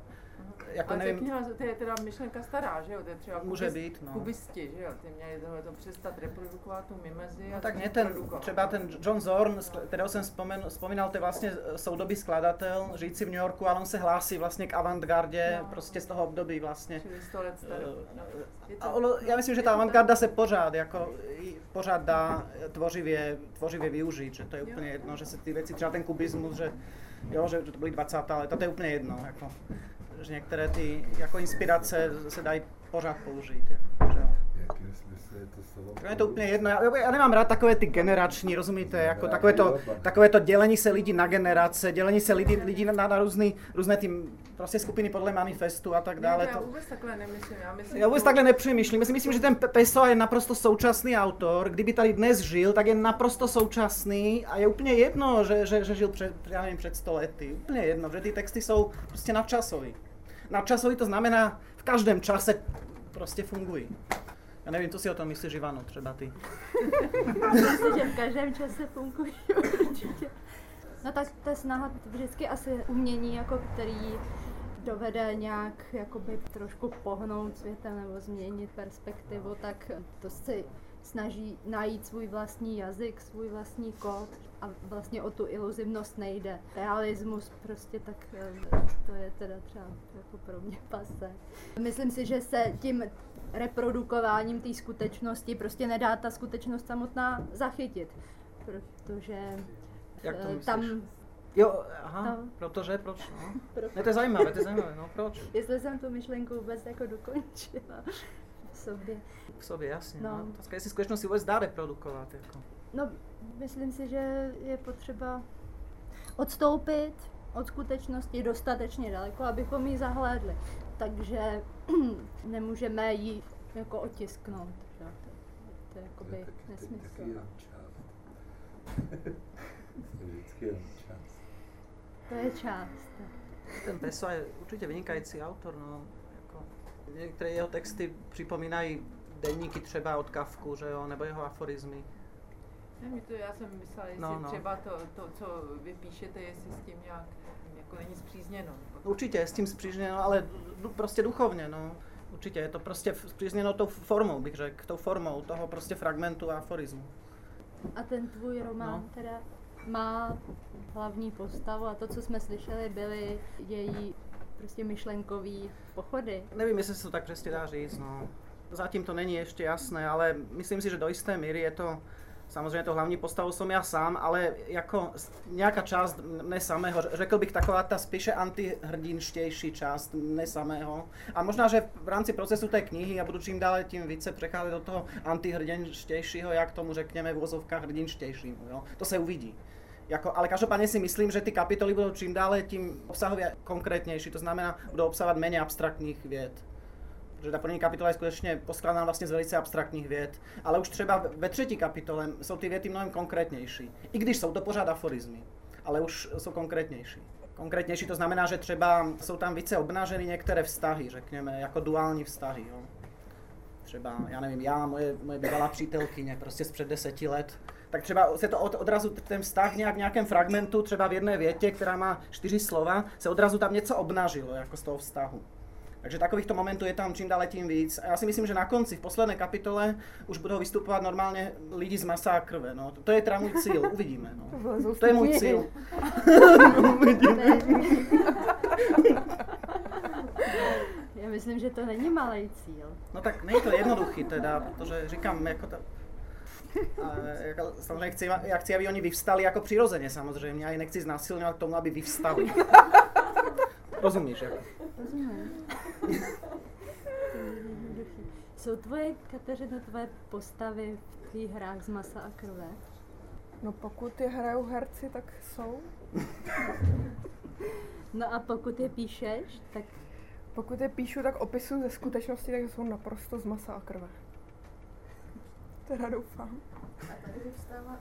Jako Ale nevím, kniha, to je teda myšlenka stará, že jo, to je třeba Může kubis- být, no. kubisti, že jo, ty měli tohle to přestat reprodukovat tu mimezi a No tak spíš mě ten, produkovat. třeba ten John Zorn, kterého jsem vzpomen, vzpomínal, to je vlastně soudobý skladatel, žijící v New Yorku, ale on se hlásí vlastně k avantgardě, No. prostě z toho období vlastně. Čili 100 let starý. Eh, No. A ono, já myslím, že ta avantgarda se pořád, jako, pořád dá tvořivě, tvořivě využít, že to je úplně jedno, že se ty věci, třeba ten kubismus, že, jo, že, že to byly 20. leta, to je úplně jedno, jako, že některé ty jako inspirace se dají pořád použít, jako, že je to slovo? Je to úplně jedno, já, já nemám rád takové ty generační, rozumíte, jako takové to, takové to dělení se lidí na generace, dělení se lidí, lidí na, na různý, různé ty prostě skupiny podle manifestu a tak dále. to já vůbec takhle nemyslím, já myslím... já vůbec to- takhle nepřemýšlím. Já si myslím, že ten Pe- Pessoa je naprosto současný autor. Kdyby tady dnes žil, tak je naprosto současný a je úplně jedno, že, že, že žil před, já nevím, před 100 lety. Úplně jedno, že ty texty jsou prostě nadčasový. Nadčasový to znamená, v každém čase prostě fungují. Já nevím, co si o tom myslíš, Ivano, třeba ty. Myslím, že v každém čase fungují určitě. No tak je snaha vždycky asi umění, jako který dovede nějak jakoby trošku pohnout světem nebo změnit perspektivu, tak to si snaží najít svůj vlastní jazyk, svůj vlastní kód a vlastně o tu iluzivnost nejde. Realismus prostě tak eh, to je teda třeba jako pro mě pase. Myslím si, že se tím reprodukováním té skutečnosti prostě nedá ta skutečnost samotná zachytit, protože Jak to Eh, myslíš? Tam, Jo, aha, No. protože, proč? No? Proto- Ne, to je zajímavé, to je zajímavé, no proč? jestli jsem tu myšlenku vůbec jako dokončila sobě. V sobě, jasně. No. No. Otázka, jestli skutečně si vůbec dá reprodukovat. Jako. No, myslím si, že je potřeba odstoupit od skutečnosti dostatečně daleko, abychom ji zahlédli. Takže nemůžeme ji jako otisknout. Že? To, to je jakoby nesmysl. To je vždycky jenom část. To je část. Ten Pessoa je určitě vynikající autor. No. Některé jeho texty připomínají denníky třeba od Kafku, že jo, nebo jeho aforizmy. Ne, mi to, já jsem myslela, jestli No, no, třeba to, to, co vy píšete, jestli s tím nějak jako není zpřízněno. Určitě je s tím spřízněno, ale prostě duchovně, no. Určitě je to prostě spřízněno tou formou, bych řekl, tou formou toho prostě fragmentu a aforismu. A ten tvůj román No. teda má hlavní postavu a to, co jsme slyšeli, byly její prostě myšlenkový pochody. Nevím, jestli se to tak přesně dá říct, no. Zatím to není ještě jasné, ale myslím si, že do jisté míry je to, samozřejmě to hlavní postavou jsem já sám, ale jako nějaká část mne samého, řekl bych taková ta spíše antihrdinštější část mne samého. A možná, že v rámci procesu té knihy já budu čím dále tím více přecházet do toho antihrdinštějšího, jak tomu řekněme v úvozovkách hrdinštějšímu, jo. To se uvidí. Jako, ale každopádně si myslím, že ty kapitoly budou čím dále tím obsahově konkrétnější, to znamená, budou obsahovat méně abstraktních věd. Protože ta první kapitola je skutečně poskládána vlastně z velice abstraktních věd, ale už třeba ve třetí kapitole jsou ty věty mnohem konkrétnější. I když jsou to pořád aforizmy, ale už jsou konkrétnější. Konkrétnější to znamená, že třeba jsou tam více obnaženy některé vztahy, řekněme, jako duální vztahy. Jo. Třeba, já nevím, já, moje, moje bývalá přítelkyně, prostě z před deseti let, tak třeba se to od, odrazu ten vztah nějak v nějakém fragmentu, třeba v jedné větě, která má čtyři slova, se odrazu tam něco obnažilo, jako z toho vztahu. Takže takovýchto momentů je tam čím dále tím víc. A já si myslím, že na konci, v posledné kapitole, už budou vystupovat normálně lidi z masa a krve. No. To je teda můj cíl, uvidíme. No. To je můj cíl. Já myslím, že to není malý cíl. No tak není to jednoduchý teda, protože říkám, jako to, a jako, samozřejmě chci, já chci, aby oni vyvstali jako přirozeně samozřejmě, já je nechci znásilňovat k tomu, aby vyvstali. Rozumíš, jako? Rozumím. Jsou tvoje, Kateřino, tvoje postavy v tvých hrách z masa a krve? No pokud je hrajou herci, tak jsou. No a pokud je píšeš, tak Pokud je píšu, tak opisuju ze skutečnosti, takže jsou naprosto z masa a krve. Teda doufám. A tady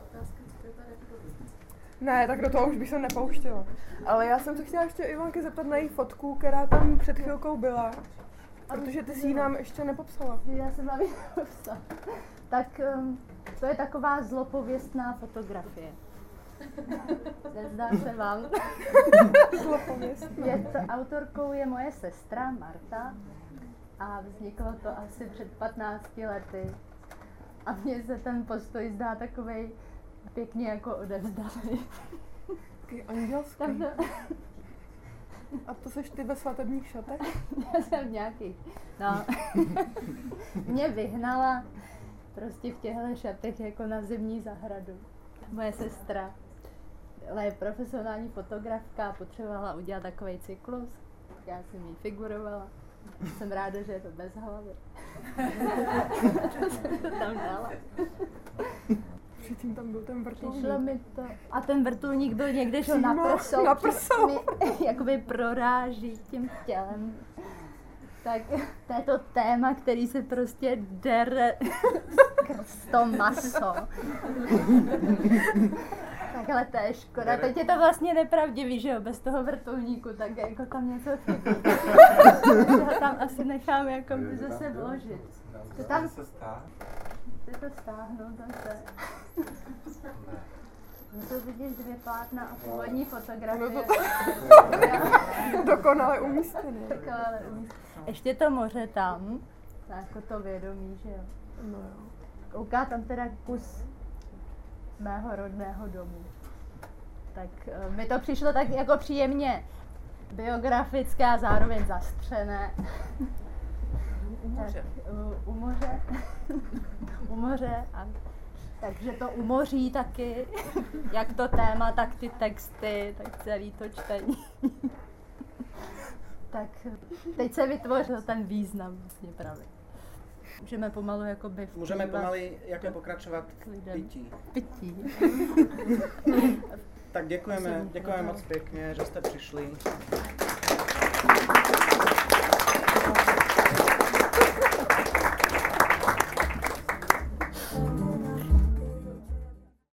otázka, co je ta reprodukce. Ne, tak do toho už bych se nepouštěla. Ale já jsem se chtěla ještě Ivanky zeptat na její fotku, která tam před chvilkou byla. Protože ty si ji nám ještě nepopsala. já jsem vám ji. Tak um, to je taková zlopověstná fotografie. Nezdá se vám? Je to, autorkou je moje sestra Marta a vzniklo to asi před 15 lety. A mně se ten postoj zdá takovej pěkně jako odevzdaný. Taky andělský. Tam to, A to seš ty ve svatebních šatech? já jsem nějaký, no. Mě vyhnala prostě v těchto šatech jako na zimní zahradu. Moje sestra ale je profesionální fotografka potřebovala udělat takový cyklus. Já jsem jí figurovala. Jsem ráda, že je to bez hlavy. to jsem to tam dala. Předtím tam byl ten vrtulník. Přišlo mi to. A ten vrtulník byl někde že Přímo na prsou. na že prsou. Mi, jakoby proráží tím tělem. Tak to je to téma, který se prostě dere skrz to maso. Takhle to je škoda. Teď je to vlastně nepravdivý, že jo, bez toho vrtulníku, tak jako tam něco chybí. Ho tam asi nechám jako by zase vložit. To tam? Chci to stáhnout zase. No to vidíš dvě plátna a původní fotografie. No Dokonale umístěný. Takové umíst- Ještě to moře tam, to jako to vědomí, že jo. No jo. Kouká tam teda kus mého rodného domu. Tak eh, mi to přišlo tak jako příjemně biografické a zároveň zastřené. U moře. Tak, u, u moře. u moře a Takže to umoří taky, jak to téma, tak ty texty, tak celý to čtení. tak teď se vytvořil ten význam vlastně právě. Můžeme pomalu jakoby Můžeme vplývat pomaly jako pokračovat lidem. pití. pití. Tak děkujeme, děkujeme moc pěkně, že jste přišli.